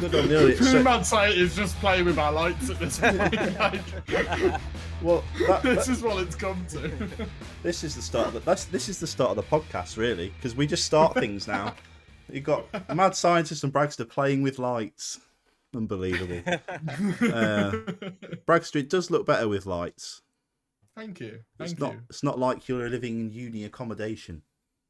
good on the other. Two So, man scientists just playing with our lights at this point. like, well, that, this that- is what it's come to. this is the start. Of the, that's this is the start of the podcast, really, because we just start things now. You've got mad scientist and Bragster playing with lights. Unbelievable. Uh, Bragster, it does look better with lights. Thank you. It's Thank not. you. It's not like you're living in uni accommodation,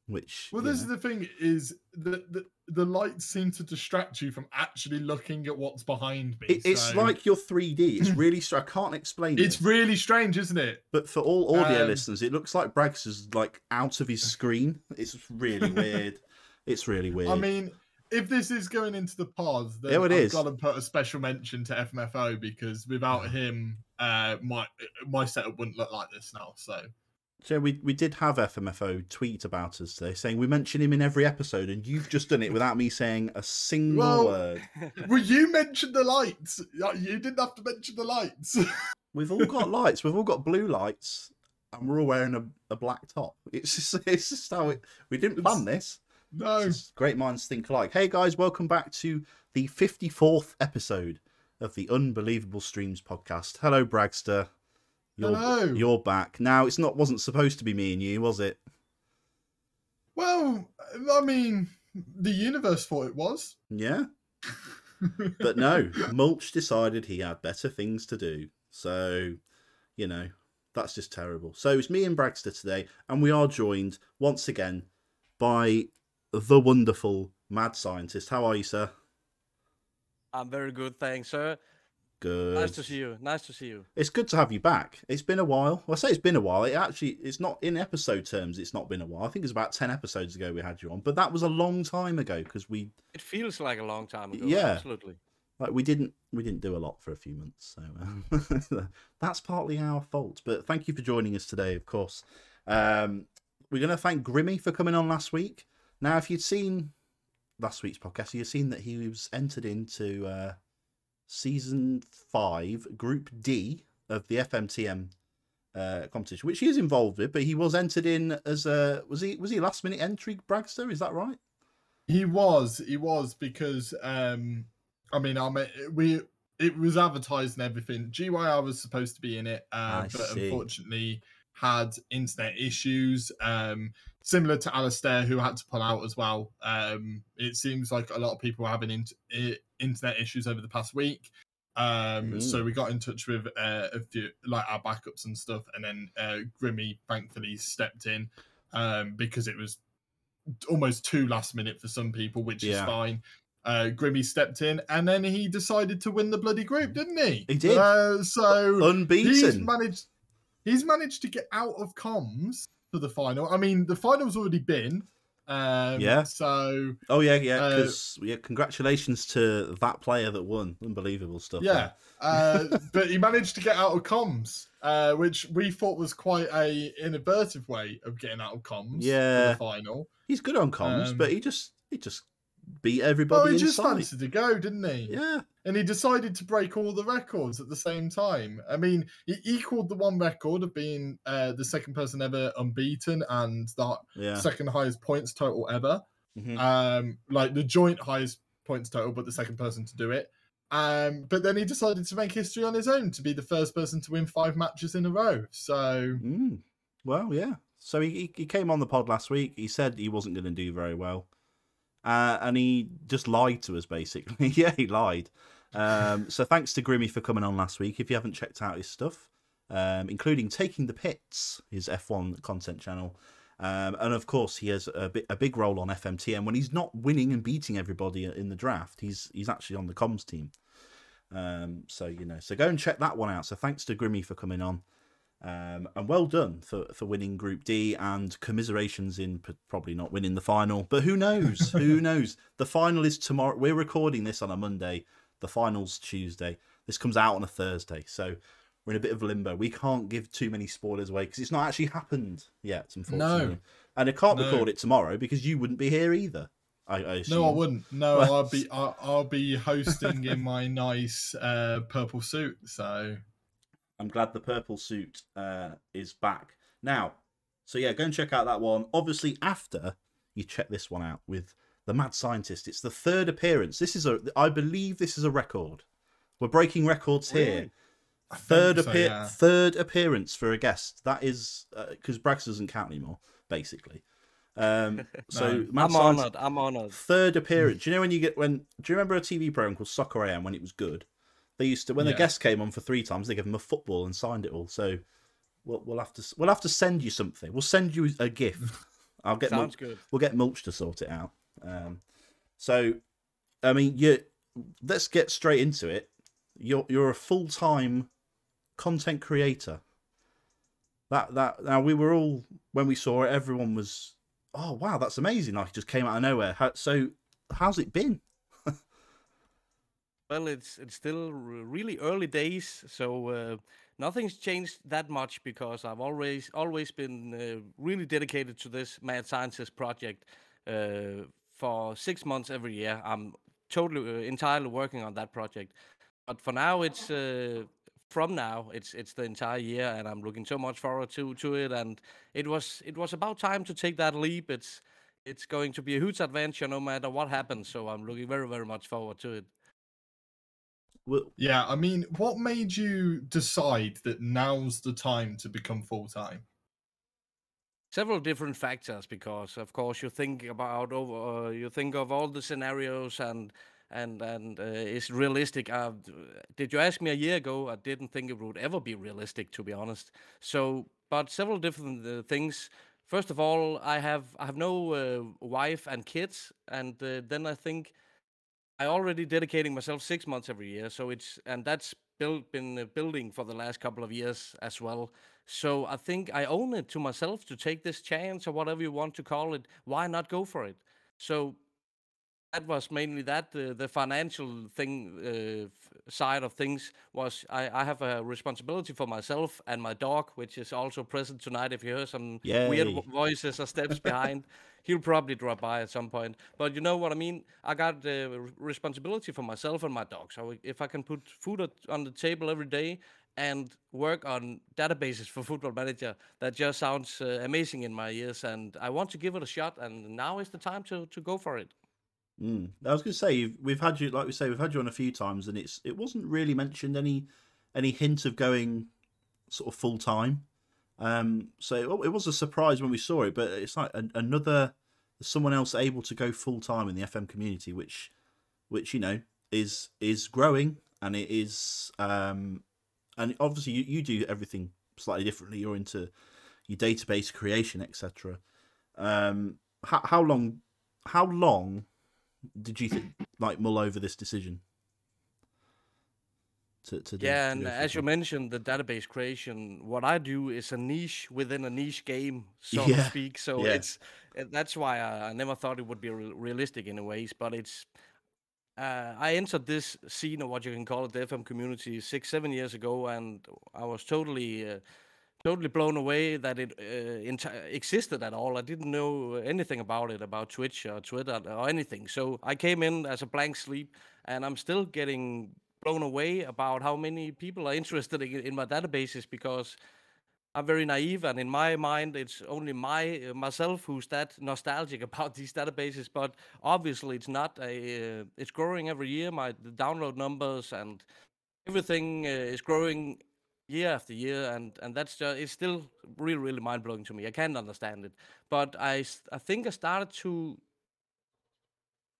which. Well, this know. is the thing: is the, the lights seem to distract you from actually looking at what's behind me. It, it's like you're 3D. It's really. str- I can't explain it's it. really strange, isn't it? But for all audio Um, listeners, it looks like Bragster's like out of his screen. It's really weird. It's really weird. I mean, if this is going into the pod, then Yeah, it I've is. got to put a special mention to FMFO because without him, uh, my my setup wouldn't look like this now. So So we we did have FMFO tweet about us today, saying we mention him in every episode, and you've just done it without me saying a single Well- word. well, you mentioned the lights. You didn't have to mention the lights. We've all got lights. We've all got blue lights, and we're all wearing a, a black top. It's just it's just how it. We didn't plan this. no, great minds think alike. Hey guys, welcome back to the fifty fourth episode of the Unbelievable Streams podcast. Hello, Bragster. You're, Hello. You're back. Now it's not wasn't supposed to be me and you, was it? well, I mean, the universe thought it was. Yeah. But no, Mulch decided he had better things to do. So, you know, that's just terrible. So it's me and Bragster today, and we are joined once again by the wonderful mad scientist. How are you, sir? I'm very good, thanks, sir. Good. Nice to see you. Nice to see you. It's good to have you back. It's been a while. Well, I say it's been a while. It actually, it's not in episode terms. It's not been a while. I think it's about ten episodes ago we had you on, but that was a long time ago because we It feels like a long time ago. Yeah. absolutely. like we didn't we didn't do a lot for a few months so uh, that's partly our fault but thank you for joining us today of course um we're going to thank grimmy for coming on last week now if you'd seen last week's podcast you've seen that he was entered into uh season five group d of the fmtm uh, competition, which he is involved with, but he was entered in as a was he was he last minute entry Bragster? Is that right? He was, he was because um I mean I mean we it was advertised and everything. GYR was supposed to be in it, uh, but see. unfortunately had internet issues. Um similar to Alistair who had to pull out as well. Um it seems like a lot of people are having int- i- internet issues over the past week. Um, so we got in touch with uh, a few like our backups and stuff, and then uh, Grimmy thankfully stepped in um, because it was almost too last minute for some people, which is fine. Uh, Grimmy stepped in, and then he decided to win the bloody group, didn't he? He did. Uh, so he's Unbeaten. managed. He's managed to get out of comms for the final. I mean, the final's already been. Um, Yeah. So Oh yeah, yeah. Uh, Because yeah, congratulations to that player that won. Unbelievable stuff. Yeah, uh, but he managed to get out of comms, uh, which we thought was quite a innovative way of getting out of comms. Yeah. final. he's good on comms, Um, but he just he just beat everybody he just inside. fancied to go, didn't he? Yeah, And he decided to break all the records at the same time. I mean, he equaled the one record of being uh, the second person ever unbeaten and that yeah. second highest points total ever. Mhm. Um, like the joint highest points total, but the second person to do it. Um, but then he decided to make history on his own to be the first person to win five matches in a row. So Mm. Well, yeah. So he he- he came on the pod last week. He said he wasn't going to do very well, uh, and he just lied to us basically. yeah, he lied. Um, so thanks to Grimmy for coming on last week. If you haven't checked out his stuff, um, including taking the pits, his F1 content channel, um, and of course he has a, bit, a big role on FMTM when he's not winning and beating everybody in the draft. He's he's actually on the comms team. Um, so you know, so go and check that one out. So thanks to Grimmy for coming on. Um, and well done for, for winning Group D and commiserations in p- probably not winning the final. But who knows? who knows? The final is tomorrow. We're recording this on a Monday. The final's Tuesday. This comes out on a Thursday. So we're in a bit of limbo. We can't give too many spoilers away because it's not actually happened yet, unfortunately. And I can't No. record it tomorrow because you wouldn't be here either. I, I no, I wouldn't. No, Well- I'll be I'll, I'll be hosting in my nice uh, purple suit. So I'm glad the purple suit uh, is back now. So yeah, go and check out that one. Obviously, after you check this one out with the mad scientist. It's the third appearance. This is a, I believe, this is a record. We're breaking records here. Really? I Third so, appear, yeah. third appearance for a guest. That is because Brax doesn't count anymore, basically. Um, so No. mad I'm scientist, honored. I'm honored. third appearance. Do you know when you get when? Do you remember a TV program called Soccer AM when it was good? They used to when the guest came on for three times, they gave him a football and signed it all. So we'll, we'll have to we'll have to send you something. We'll send you a gift. I'll get Sounds Mul- good. we'll get mulch to sort it out. Um, so I mean, you let's get straight into it. You're you're a full time content creator. That that now we were all when we saw it, everyone was, oh wow, that's amazing! Like it just came out of nowhere. How, so how's it been? Well, it's it's still really early days, so uh, nothing's changed that much because I've always always been uh, really dedicated to this mad scientist project. Uh, for six months every year, I'm totally uh, entirely working on that project. But for now, it's uh, from now it's it's the entire year, and I'm looking so much forward to to it. And it was it was about time to take that leap. It's it's going to be a huge adventure no matter what happens. So I'm looking very very much forward to it. Well, Yeah, I mean, what made you decide that now's the time to become full time? Several different factors because of course you think about over uh, you think of all the scenarios and and and uh, is realistic. Uh, did you ask me a year ago? I didn't think it would ever be realistic to be honest. So but several different uh, things. First of all i have i have no uh, wife and kids and uh, then i think I already dedicating myself six months every year, so it's and that's built been uh, building for the last couple of years as well. So I think I own it to myself to take this chance or whatever you want to call it. Why not go for it? So that was mainly that uh, the financial thing uh, side of things was I, I have a responsibility for myself and my dog, which is also present tonight. If you hear some weird Yay. vo- voices or steps behind, he'll probably drop by at some point. But you know what I mean. I got the responsibility for myself and my dog. So if I can put food on the table every day and work on databases for Football Manager, that just sounds uh, amazing in my ears. And I want to give it a shot. And now is the time to to go for it. Mm. I was going to say we've had you like we say we've had you on a few times, and it's it wasn't really mentioned any any hint of going sort of full time. Um, so it, it was a surprise when we saw it, but it's like an, another someone else able to go full time in the FM community, which which you know is is growing and it is um and obviously you, you do everything slightly differently. You're into your database creation, etc. Um, how, how long how long did you think like mull over this decision? To, to do, Yeah, to and as you mentioned, the database creation, what I do is a niche within a niche game, so Yeah, to speak. So yeah. it's that's why I, I never thought it would be re- realistic in a ways. But it's uh, I entered this scene or what you can call it, the FM community, six seven years ago, and I was totally. Uh, totally blown away that it uh, existed at all. I didn't know anything about it, about Twitch or Twitter or anything. So I came in as a blank slate, and I'm still getting blown away about how many people are interested in, in my databases because I'm very naive, and in my mind, it's only my uh, myself who's that nostalgic about these databases. But obviously, it's not. A, uh, it's growing every year. My the download numbers and everything uh, is growing year after year, and and that's just it's still really really mind blowing to me. I can't understand it, but I I think I started to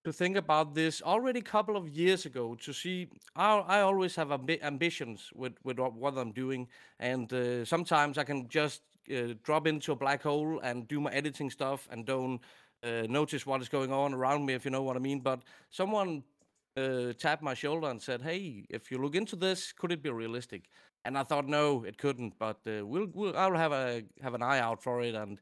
to think about this already a couple of years ago to see I, I always have ambi- ambitions with, with what, what I'm doing. And uh, sometimes I can just uh, drop into a black hole and do my editing stuff and don't uh, notice what is going on around me if you know what I mean. But someone uh, tapped my shoulder and said hey if you look into this could it be realistic? And I thought no it couldn't but uh, we'll, we'll I'll have a have an eye out for it and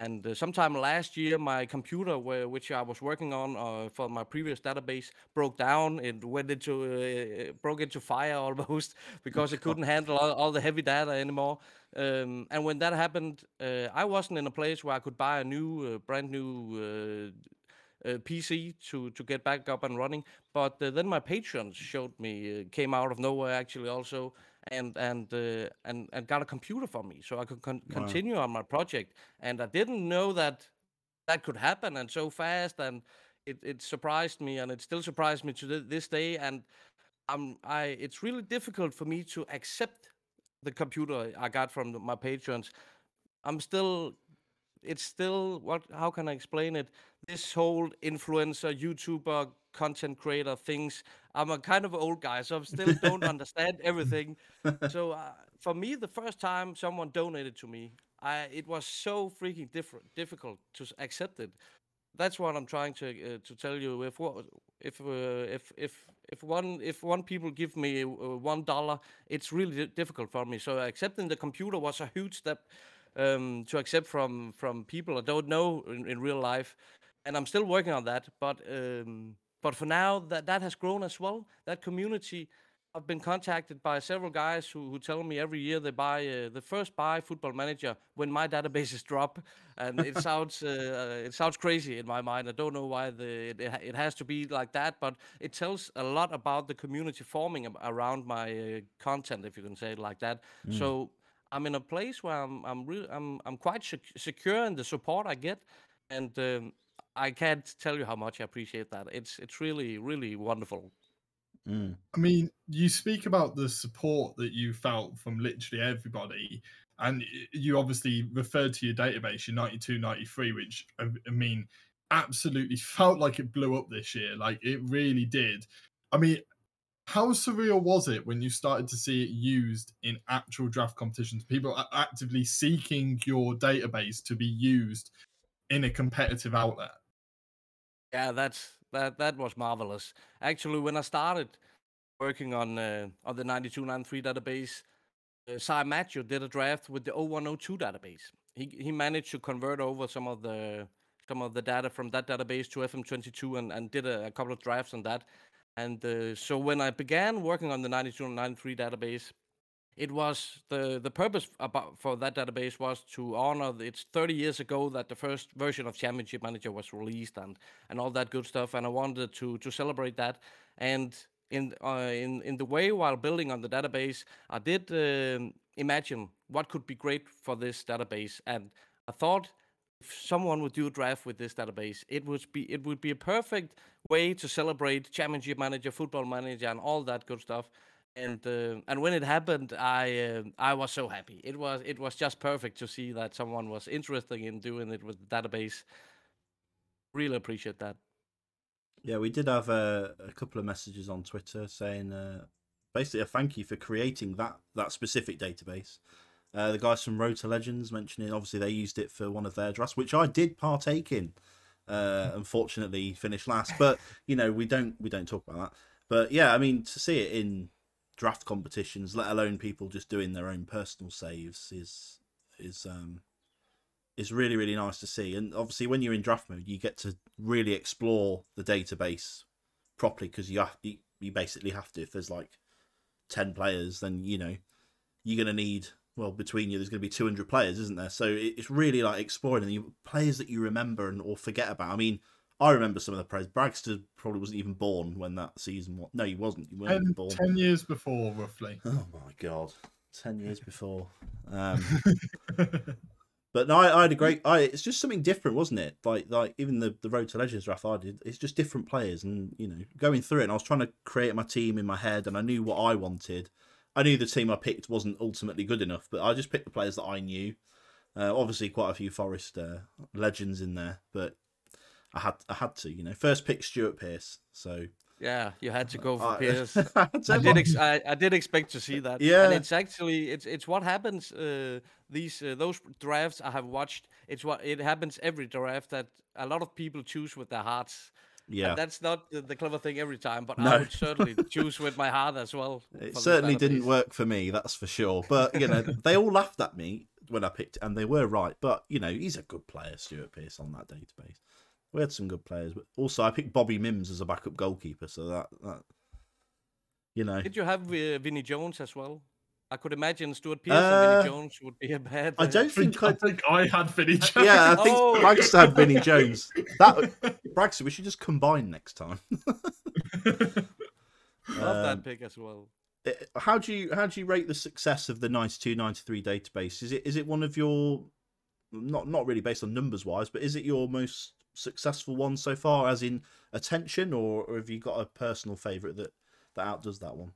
and uh, sometime last year, my computer, where, which I was working on uh, for my previous database, broke down. It went into uh, broke into fire almost because it couldn't handle all, all the heavy data anymore. Um, and when that happened, uh, I wasn't in a place where I could buy a new, uh, brand new uh, PC to to get back up and running. But then my patrons showed me, came out of nowhere actually also, and and uh, and and got a computer for me so I could con- Wow. continue on my project. And I didn't know that that could happen and so fast. And it, it surprised me, and it still surprised me to th- this day. And I'm I it's really difficult for me to accept the computer I got from the, my patrons. I'm still it's still what how can I explain it? This whole influencer, YouTuber, content creator things. I'm a kind of old guy, so I still don't understand everything. So uh, for me, the first time someone donated to me, I it was so freaking different, difficult to accept it. That's what I'm trying to uh, to tell you. If what if uh, if if if one if one people give me uh, one dollar, it's really di- difficult for me. So accepting the computer was a huge step um, to accept from from people I don't know in, in real life, and I'm still working on that. But um, but for now, that that has grown as well. That community. I've been contacted by several guys who, who tell me every year they buy uh, the first buy Football Manager when my databases drop, and it sounds uh, it sounds crazy in my mind. I don't know why the it, it has to be like that, but it tells a lot about the community forming around my uh, content, if you can say it like that. So I'm in a place where I'm I'm really I'm I'm quite secure in the support I get, and um, I can't tell you how much I appreciate that. It's it's really really wonderful. Mm. I mean, you speak about the support that you felt from literally everybody, and you obviously referred to your database, your 92, 93, which I I mean, absolutely felt like it blew up this year. Like it really did. I mean, how surreal was it when you started to see it used in actual draft competitions? People a- actively seeking your database to be used in a competitive outlet. Yeah, that's that that was marvelous. Actually, when I started working on uh, on the 9293 database, uh, Cy Matthew did a draft with the 0102 database. He he managed to convert over some of the some of the data from that database to FM22 and, and did a, a couple of drafts on that. And uh, so when I began working on the 9293 database, it was the the purpose about for that database was to honor the, it's 30 years ago that the first version of championship manager was released and and all that good stuff and i wanted to to celebrate that. And in uh, in in the way while building on the database i did um, imagine what could be great for this database. And i thought if someone would do a draft with this database, it would be it would be a perfect way to celebrate championship manager, football manager, and all that good stuff. And uh, and when it happened, I uh, I was so happy. It was it was just perfect to see that someone was interested in doing it with the database. Really appreciate that. Yeah, we did have a, couple of messages on Twitter saying uh, basically a thank you for creating that that specific database. Uh, the guys from Road to Legends mentioning obviously they used it for one of their drafts, which I did partake in. Uh, unfortunately, finished last, but you know we don't we don't talk about that. But yeah, I mean to see it in draft competitions, let alone people just doing their own personal saves, is is um is really really nice to see. And obviously, when you're in draft mode, you get to really explore the database properly because you have you, you basically have to. If there's like ten players, then you know you're gonna need well between you. There's gonna be 200 players, isn't there? So it's really like exploring you, players that you remember and or forget about. I mean. I remember some of the players. Bragster probably wasn't even born when that season was. No, he wasn't. He wasn't even 10, born. 10 years before, roughly. Oh my god, ten years before. Um, but no, I, I had a great. I it's just something different, wasn't it? Like like even the the Road to Legends draft I did. It's just different players, and you know, going through it, and I was trying to create my team in my head, and I knew what I wanted. I knew the team I picked wasn't ultimately good enough, but I just picked the players that I knew. Uh, obviously, quite a few Forest uh, legends in there, but I had I had to, you know. First pick Stuart Pearce, so Yeah, you had to go for I-. I I did. Ex- I, I did expect to see that. Yeah. and it's actually it's it's what happens. Uh, these uh, those drafts I have watched. It's what it happens every draft that a lot of people choose with their hearts. And yeah, that's not the, the clever thing every time, but No. I would certainly choose with my heart as well. It certainly didn't database. work for me, that's for sure. But you know, they all laughed at me when I picked, and they were right. But you know, he's a good player, Stuart Pearce, on that database. We had some good players, but also I picked Bobby Mimms as a backup goalkeeper, so that, that you know, Did you have uh, Vinnie Jones as well? I could imagine Stuart Pearce and Uh, Vinnie Jones would be a bad. I don't think, think I I. think I had Vinnie Jones. Yeah, I think Oh. Bragster had Vinnie Jones. That Bragster, we should just combine next time. Love Um, that pick as well. Uh, how do you how do you rate the success of the 92 93 database is it is it one of your not not really based on numbers wise but is it your most successful one so far, as in attention, or, or have you got a personal favorite that that outdoes that one?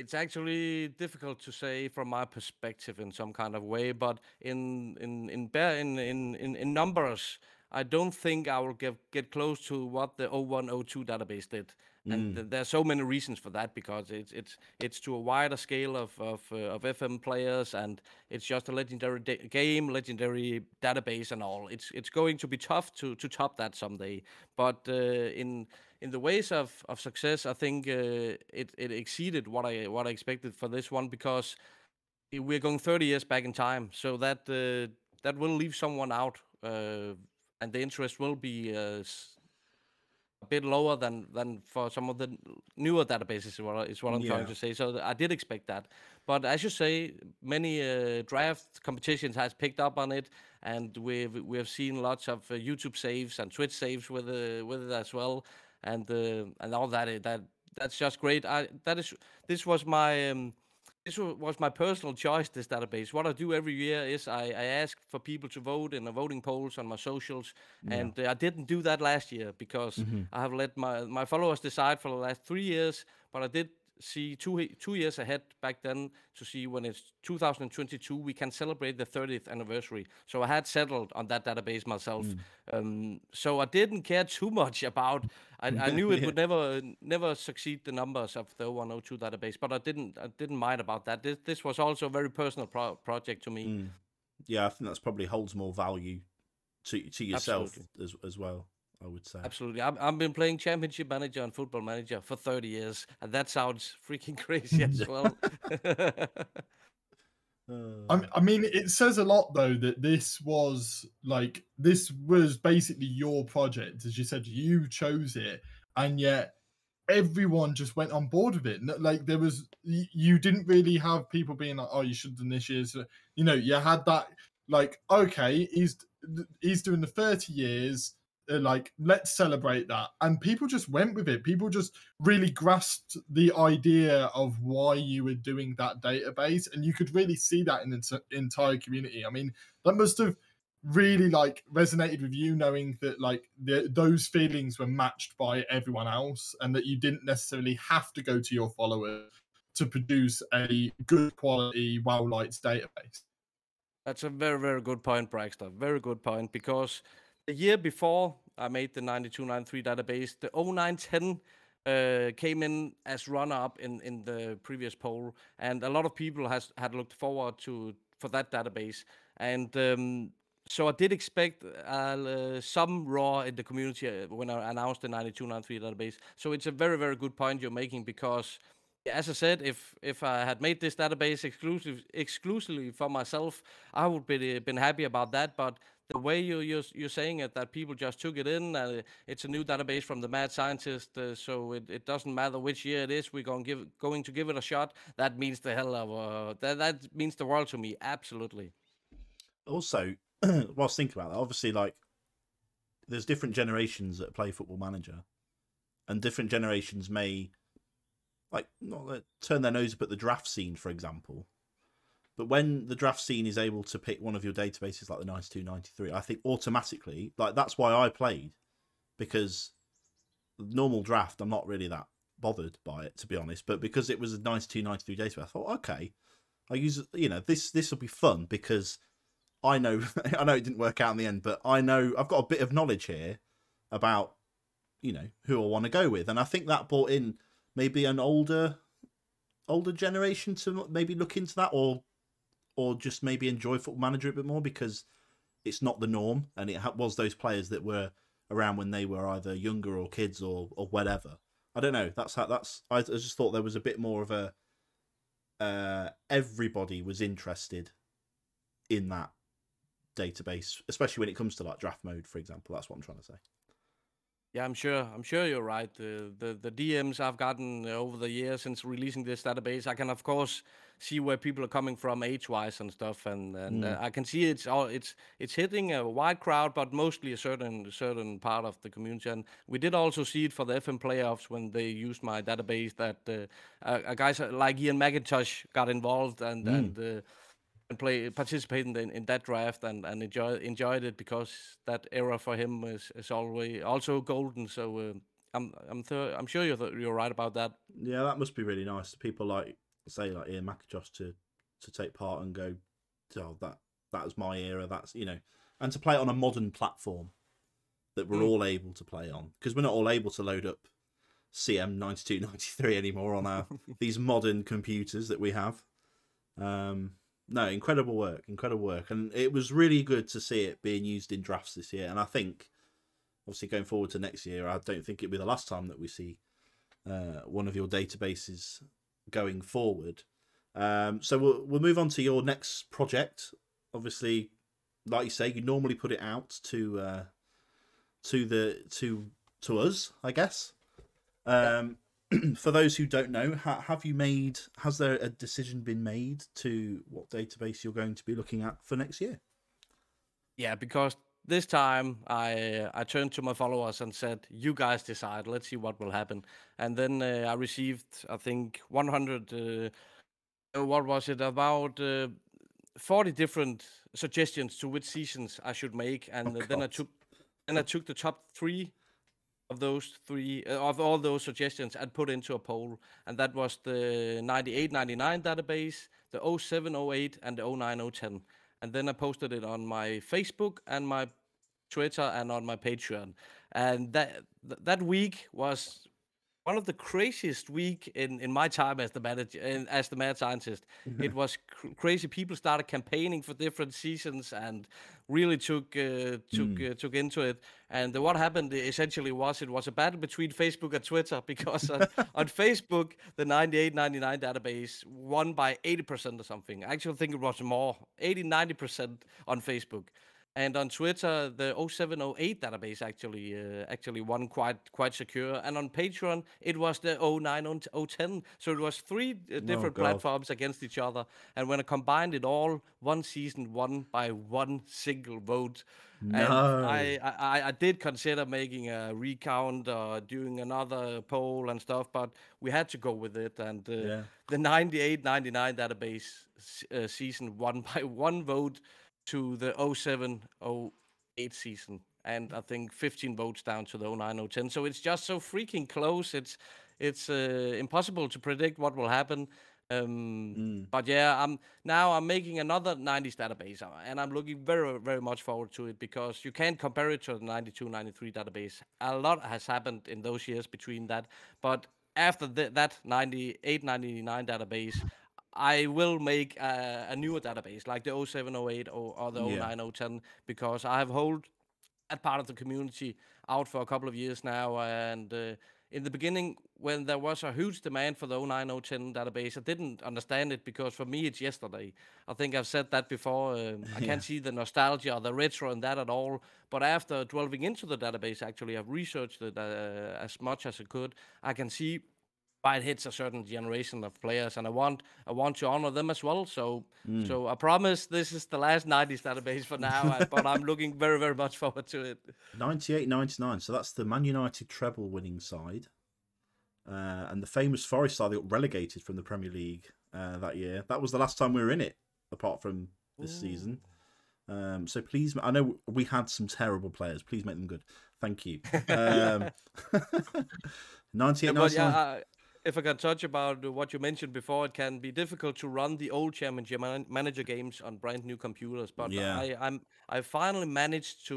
It's actually difficult to say from my perspective in some kind of way, but in in in bare in in in, in numbers, I don't think I will get get close to what the 0102 database did. And th- there are so many reasons for that because it's it's it's to a wider scale of of, uh, of FM players and it's just a legendary da- game, legendary database and all. It's it's going to be tough to to top that someday. But uh, in in the ways of, of success, I think uh, it it exceeded what I what I expected for this one because we're going 30 years back in time, so that uh, that will leave someone out, uh, and the interest will be uh, s- bit lower than than for some of the newer databases. Is what, is what I'm trying to say. So I did expect that, but as you say, many uh, draft competitions has picked up on it, and we've we have seen lots of uh, YouTube saves and Twitch saves with uh, with it as well, and uh, and all that. That that's just great. I that is this was my. Um, this was my personal choice. This database. What I do every year is I, I ask for people to vote in the voting polls on my socials, and uh, I didn't do that last year because I have let my my followers decide for the last three years. But I did see two two years ahead back then to see when it's 2022 we can celebrate the 30th anniversary. So I had settled on that database myself. Um, so I didn't care too much about. I, I knew it Yeah. would never never succeed the numbers of the 102 database, but I didn't I didn't mind about that. This this was also a very personal pro- project to me. Mm. Yeah, I think that's probably holds more value to to yourself Absolutely. as as well. I would say. Absolutely, I've, I've been playing Championship Manager and Football Manager for 30 years, and that sounds freaking crazy as well. Uh, I, I mean, it says a lot though that this was like this was basically your project, as you said, you chose it, and yet everyone just went on board with it. Like there was, you didn't really have people being like, "Oh, you should have done this year." So, you know, you had that like, okay, he's he's doing the thirty years. Uh, Like, let's celebrate that, and people just went with it. People just really grasped the idea of why you were doing that database, and you could really see that in the ent- entire community. I mean, that must have really like resonated with you knowing that like the, those feelings were matched by everyone else and that you didn't necessarily have to go to your followers to produce a good quality wow lights database That's a very, very good point, Braxton. Very good point. Because the year before I made the 9293 database, the 0910 uh, came in as runner up in, in the previous poll. And a lot of people has had looked forward to for that database. And um, so I did expect uh, some raw in the community uh, when I announced the 9293 database. So it's a very, very good point you're making because as I said, if if I had made this database exclusive exclusively for myself, I would be been happy about that. But the way you you're, you're saying it, that people just took it in, and it's a new database from the mad scientist, uh, so it, it doesn't matter which year it is, we're going give going to give it a shot. That means the hell of that that means the world to me. Absolutely. also, whilst thinking about that, obviously, like there's different generations that play Football Manager, and different generations may like not turn their nose up at the draft scene, for example. But when the draft scene is able to pick one of your databases like the 92, 93, I think automatically, like that's why I played, because normal draft, I'm not really that bothered by it to be honest. But because it was a 92, 93 database, I thought, okay, I use you know this this will be fun because I know I know it didn't work out in the end, but I know I've got a bit of knowledge here about you know who I want to go with, and I think that brought in maybe an older older generation to maybe look into that or or just maybe enjoy Football Manager a bit more because it's not the norm, and it was those players that were around when they were either younger or kids or or whatever. I don't know. That's how that's. I, just thought there was a bit more of a. Uh, everybody was interested in that database, especially when it comes to like draft mode, for example. That's what I'm trying to say. Yeah, I'm sure. I'm sure you're right. The the, the DMs I've gotten over the years since releasing this database, I can of course see where people are coming from age-wise and stuff, and and uh, I can see it's all it's it's hitting a wide crowd, but mostly a certain certain part of the community. And we did also see it for the FM playoffs when they used my database. That uh, uh, uh, guys like Iain Macintosh got involved, and and. Uh, and play participate in, in that draft and, and enjoy enjoyed it because that era for him is, is always also golden. So uh, I'm I'm th- I'm sure you're you're right about that. Yeah, that must be really nice. People like say like Iain Macintosh to to take part and go, oh that that was my era. That's you know, and to play it on a modern platform that we're Mm. all able to play on because we're not all able to load up CM ninety two ninety three anymore on our these modern computers that we have. Um, no, incredible work, incredible work, and it was really good to see it being used in drafts this year. And I think, obviously, going forward to next year, I don't think it'll be the last time that we see uh, one of your databases going forward. Um, so we'll we'll move on to your next project. Obviously, like you say, you normally put it out to uh, to the to to us, I guess. Um, for those who don't know, ha- have you made? Has there a decision been made to what database you're going to be looking at for next year? Yeah, because this time I I turned to my followers and said, "You guys decide. Let's see what will happen." And then uh, I received, I think, 100. Uh, uh, what was it? About uh, 40 different suggestions to which seasons I should make, and Oh, uh, then I took, then I took the top three of those three uh, of all those suggestions and put into a poll, and that was the 98-99 database, the 0708, and the 09010. And then I posted it on my Facebook and my Twitter and on my Patreon. And that that week was one of the craziest week in, in my time as the manager and as the mad scientist. it was cr- crazy. People started campaigning for different seasons and really took uh, took uh, took into it. And what happened essentially was it was a battle between Facebook and Twitter because on, on Facebook the 9899 database won by 80% or something. I actually think it was more 80 90% on Facebook. And on Twitter, the 0708 database actually uh, actually won quite quite secure. And on Patreon, it was the 09010. So it was three uh, different God. platforms against each other. And when I combined it all, one season won by one single vote. No. I, I, I- I did consider making a recount or doing another poll and stuff, but we had to go with it. And uh, Yeah. the 98 99 database uh, season won by one vote to the 07 08 season and i think 15 votes down to the 09 010. so it's just so freaking close it's it's uh, impossible to predict what will happen um, Mm. but yeah i'm now i'm making another 90s database uh, and i'm looking very very much forward to it because you can't compare it to the 92 93 database a lot has happened in those years between that but after the, that 98 99 database I will make a, a newer database like the 0708 or, or the Yeah. 09010 because I have hold that part of the community out for a couple of years now. And uh, in the beginning, when there was a huge demand for the 09010 database, I didn't understand it because for me it's yesterday. I think I've said that before. Um, I Yeah. can't see the nostalgia or the retro in that at all. But after delving into the database, actually, I've researched it uh, as much as I could. I can see it hits a certain generation of players, and I want I want to honor them as well. So Mm. so I promise this is the last '90s database for now, but I'm looking very very much forward to it. 98 99 so that's the man united treble winning side uh, and the famous forest side that got relegated from the premier league uh, that year. That was the last time we were in it apart from this season. Um, so please i know we had some terrible players. Please make them good. Thank you. Um, 98 Yeah, but yeah, 99 if I can touch about what you mentioned before, it can be difficult to run the old championship man- manager games on brand new computers. But Yeah. I, I'm I finally managed to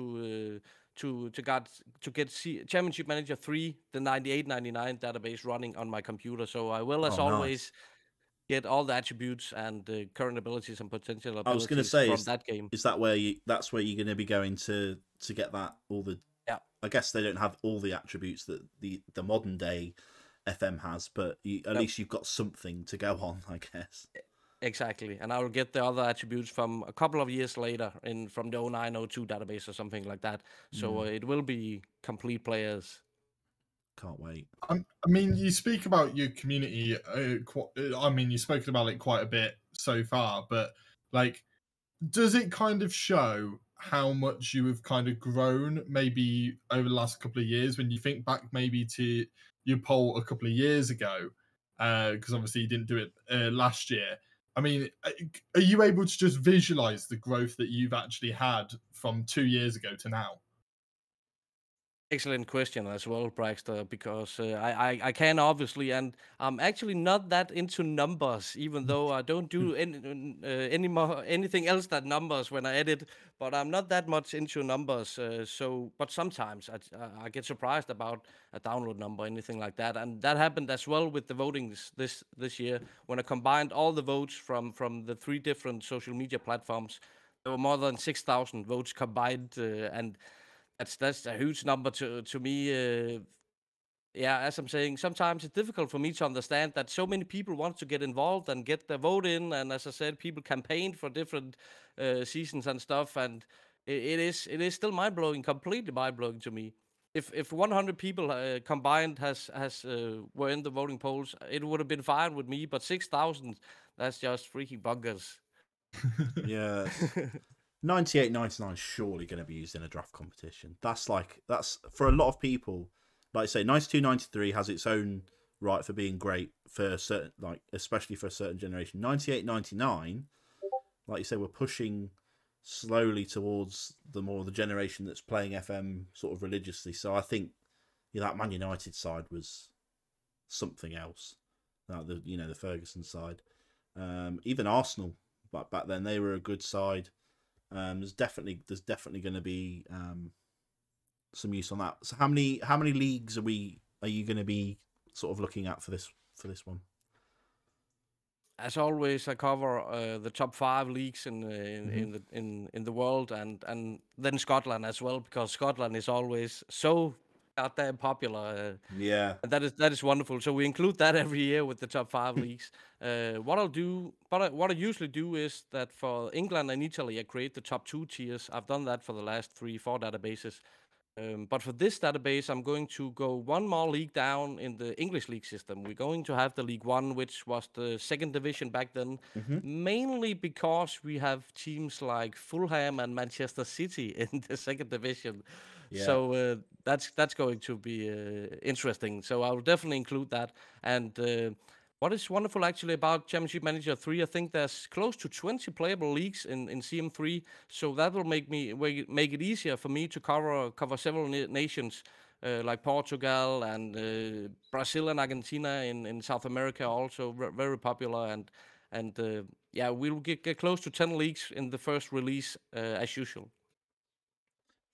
uh, to to get to get C- championship manager three, the 9899 database running on my computer. So I will, as Oh, nice. always, get all the attributes and uh, current abilities and potential abilities I was gonna say, from is- that game. is that where you that's where you're going to be going to to get that all the Yeah. i guess they don't have all the attributes that the the modern day fm has but you, at Nope. least you've got something to go on i guess Exactly, and I will get the other attributes from a couple of years later in from the 0902 database or something like that. So Mm. uh, it will be complete players. can't wait Um, I mean, you speak about your community. Uh, qu- uh, I mean, you've spoken about it quite a bit so far, but like, does it kind of show how much you have kind of grown maybe over the last couple of years when you think back maybe to your poll a couple of years ago? Because obviously you didn't do it uh, last year. I mean, are you able to just visualize the growth that you've actually had from two years ago to now? Excellent question as well, Braxter, because uh, I, I, I can obviously, and I'm actually not that into numbers, even though I don't do any, uh, any more, anything else than numbers when I edit. But I'm not that much into numbers. Uh, so, but sometimes I, I get surprised about a download number, anything like that, and that happened as well with the votings this this year when I combined all the votes from from the three different social media platforms. There were more than six thousand votes combined, uh, and that's that's a huge number to to me. Uh, yeah, as I'm saying, sometimes it's difficult for me to understand that so many people want to get involved and get their vote in. And as I said, people campaigned for different uh, seasons and stuff, and it, it is it is still mind blowing, completely mind blowing to me. If if 100 people uh, combined has has uh, were in the voting polls, it would have been fine with me. But 6,000, that's just freaking buggers. yeah. 98 99 is surely going to be used in a draft competition. That's like, that's for a lot of people, like I say, 92 93 has its own right for being great for certain, like, especially for a certain generation. 98 99, like you say, we're pushing slowly towards the more the generation that's playing FM sort of religiously. So I think yeah, that Man United side was something else. Like the you know the Ferguson side, um, even Arsenal, but back then they were a good side. Um, there's definitely there's definitely going to be um, some use on that. So how many how many leagues are we are you going to be sort of looking at for this for this one? As always, I cover uh, the top five leagues in in, mm-hmm. in the in in the world, and and then Scotland as well, because Scotland is always so out there popular. Uh, yeah, and that is that is wonderful. So we include that every year with the top five leagues. Uh, what I'll do, but I, what I usually do is that for England and Italy, I create the top two tiers. I've done that for the last three, four databases. Um, but for this database, I'm going to go one more league down in the English league system. We're going to have the League One, which was the second division back then, mm-hmm. mainly because we have teams like Fulham and Manchester City in the second division. So uh, that's that's going to be uh, interesting. So I'll definitely include that. And uh, what is wonderful actually about Championship Manager 3, I think there's close to 20 playable leagues in, in CM3, so that will make me make it easier for me to cover cover several na- nations uh, like Portugal and uh, Brazil and Argentina in, in South America also very popular and and uh, yeah we'll get, get close to 10 leagues in the first release uh, as usual.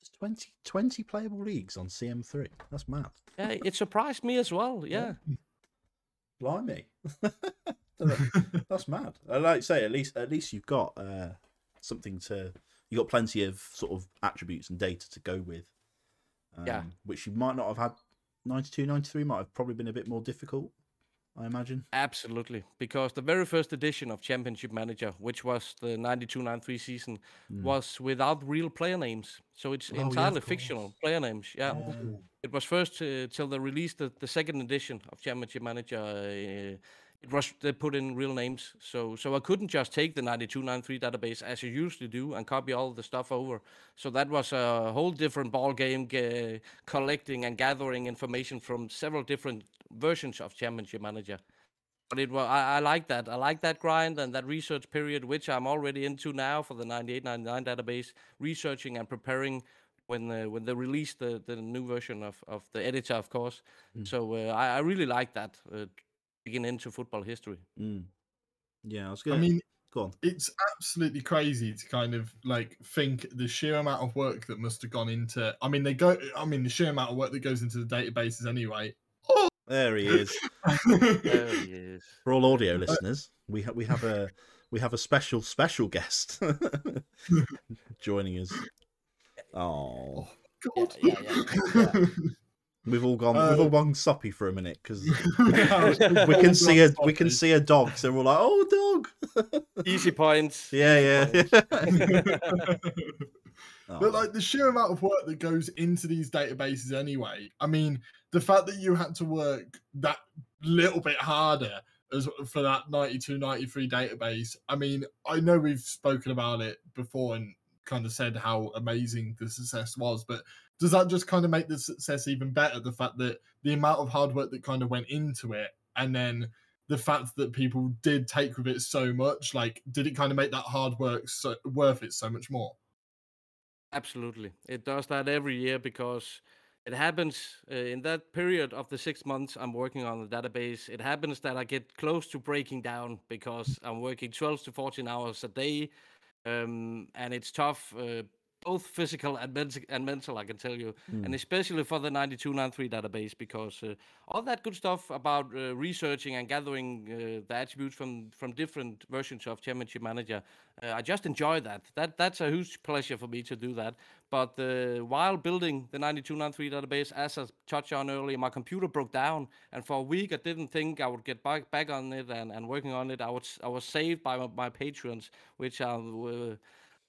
There's 20, 20 playable leagues on CM3. That's mad. Yeah, it surprised me as well. Yeah. yeah. Blimey, that's mad. I like to say at least at least you've got uh, something to you got plenty of sort of attributes and data to go with. Um, yeah, which you might not have had. 92, 93 might have probably been a bit more difficult. I imagine. Absolutely, because the very first edition of Championship Manager, which was the 92-93 season, mm. was without real player names. So it's oh, entirely yeah, fictional player names. Yeah. Oh. It was first uh, till they released the, the second edition of Championship Manager. Uh, it was they put in real names. So so I couldn't just take the 92-93 database as you usually do and copy all the stuff over. So that was a whole different ball game, uh, collecting and gathering information from several different versions of Championship Manager. But it was I, I like that. I like that grind and that research period, which I'm already into now for the 98-99 database, researching and preparing when uh, when they released the, the new version of, of the editor, of course. Mm. So uh, I, I really like that uh, digging into football history. Mm. Yeah, I was gonna. I mean, go on. It's absolutely crazy to kind of like think the sheer amount of work that must have gone into. I mean, they go. I mean, the sheer amount of work that goes into the databases anyway. Oh! There he is. there he is. For all audio listeners, we have we have a we have a special special guest joining us. Oh, God. Yeah, yeah, yeah, yeah. We've all gone. Uh, we've all gone soppy for a minute because we can see a we can see a dog, so we're like, "Oh, dog!" Easy points. Yeah, Easy yeah. Points. but like the sheer amount of work that goes into these databases, anyway. I mean, the fact that you had to work that little bit harder as for that 92 93 database i mean i know we've spoken about it before and kind of said how amazing the success was, but does that just kind of make the success even better? The fact that the amount of hard work that kind of went into it, and then the fact that people did take with it so much like did it kind of make that hard work so worth it so much more Absolutely. It does that every year because it happens uh, in that period of the six months I'm working on the database. It happens that I get close to breaking down because I'm working 12 to 14 hours a day. Um, and it's tough uh, both physical and, men- and mental, I can tell you, Hmm. and especially for the 9293 database because uh, all that good stuff about uh, researching and gathering uh, the attributes from from different versions of Championship Manager, uh, I just enjoy that. That that's a huge pleasure for me to do that. But uh, while building the 9293 database, as I touched on earlier, my computer broke down, and for a week I didn't think I would get back back on it and, and working on it. I was I was saved by my, my patrons, which are.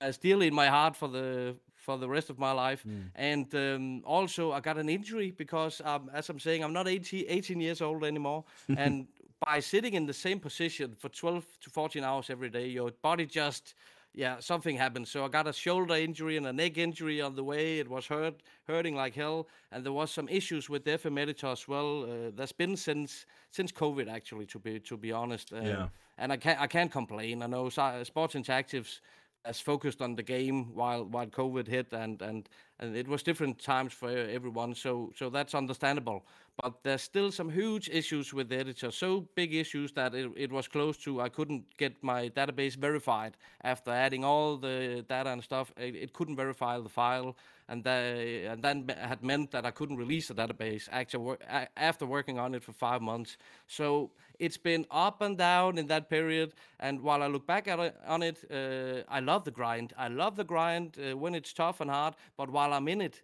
Uh, as in my heart for the for the rest of my life. And um, also, I got an injury because, um, as I'm saying, I'm not 18, 18 years old anymore. and by sitting in the same position for 12 to 14 hours every day, your body just yeah, something happened. So I got a shoulder injury and a neck injury on the way. It was hurt, hurting like hell, and there was some issues with the FM editor as well. Uh, there's been since since COVID, actually, to be to be honest. Uh, Yeah. And I can't I can't complain. I know Sports Interactives has focused on the game while while COVID hit, and and and it was different times for everyone. So so that's understandable. But there's still some huge issues with the editor. So big issues that it, it was close to I couldn't get my database verified after adding all the data and stuff. It, it couldn't verify the file, and the, and then had meant that I couldn't release the database actually after working on it for five months. So it's been up and down in that period. And while I look back at it, on it, uh, I love the grind. I love the grind uh, when it's tough and hard. But while I'm in it,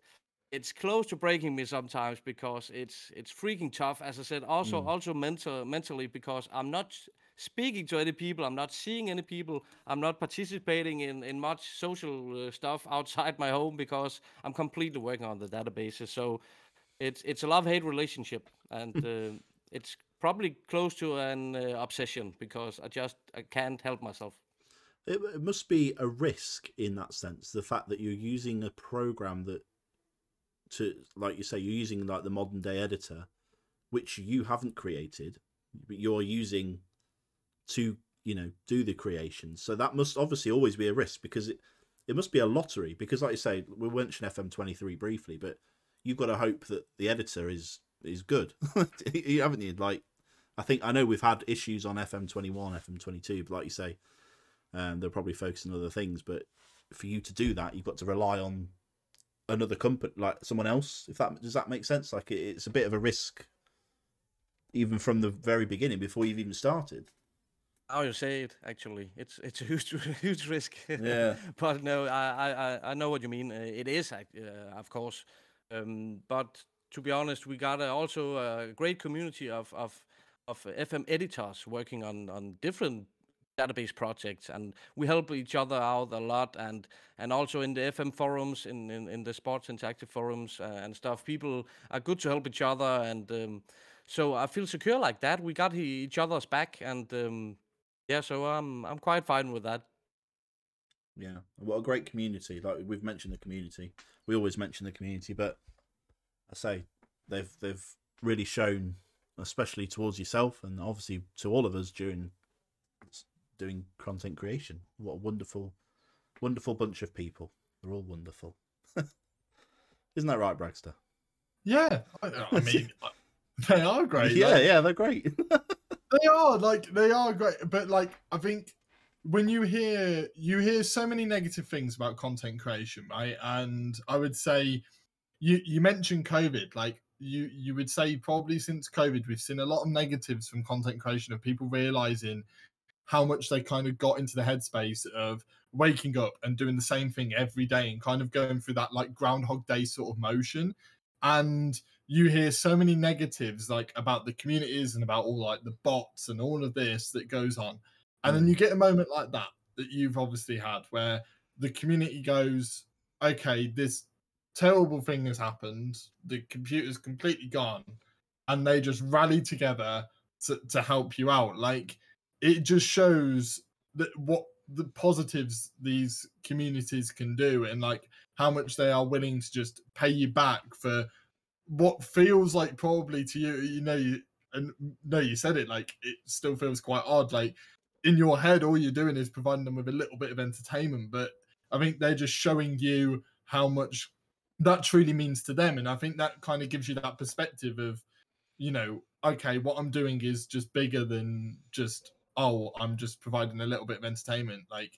it's close to breaking me sometimes because it's it's freaking tough. As I said, also also mental mentally because I'm not speaking to any people. I'm not seeing any people. I'm not participating in in much social uh, stuff outside my home because I'm completely working on the databases. So it's it's a love hate relationship, and uh, it's probably close to an uh, obsession because I just I can't help myself. It, it must be a risk in that sense. The fact that you're using a program that, to like you say, you're using like the modern day editor, which you haven't created, but you're using to you know do the creation. So that must obviously always be a risk because it it must be a lottery. Because like you say, we mentioned FM twenty three briefly, but you've got to hope that the editor is is good. you haven't you? Like I think I know we've had issues on FM twenty one, FM twenty two, but like you say, um, they're probably focusing on other things. But for you to do that, you've got to rely on another company, like someone else. If that does that make sense? Like it, it's a bit of a risk, even from the very beginning before you've even started. How you say it? Actually, it's it's a huge huge risk. Yeah. but no, I I I- know what you mean. Uh, it is, uh, of course. Um, but to be honest, we got uh, also a great community of of of FM editors working on on different database projects and we help each other out a lot and and also in the fm forums in in, in the sports interactive forums uh, and stuff people are good to help each other and um, so i feel secure like that we got each other's back and um, yeah so i'm i'm quite fine with that Yeah, what a great community! Like we've mentioned the community, we always mention the community, but I say they've they've really shown, especially towards yourself and obviously to all of us during doing content creation. What a wonderful, wonderful bunch of people. They're all wonderful. Isn't that right, Bragster? yeah i, I mean they are great yeah, like- yeah, they're great. They are like they are great, but like I think when you hear you hear so many negative things about content creation, right? And I would say you you mentioned COVID, like you you would say probably since COVID we've seen a lot of negatives from content creation of people realizing how much they kind of got into the headspace of waking up and doing the same thing every day and kind of going through that like groundhog day sort of motion. And you hear so many negatives like about the communities and about all like the bots and all of this that goes on. And then Mm. you get a moment like that that you've obviously had where the community goes okay this terrible thing has happened. The computer's completely gone. And they just rally together to, to help you out. Like it just shows that what the positives these communities can do and like how much they are willing to just pay you back for what feels like probably to you, you know, you, and no, you said it like it still feels quite odd. Like in your head, all you're doing is providing them with a little bit of entertainment, but I think they're just showing you how much that truly means to them, and I think that kind of gives you that perspective of, you know, okay, what I'm doing is just bigger than just oh, I'm just providing a little bit of entertainment. Like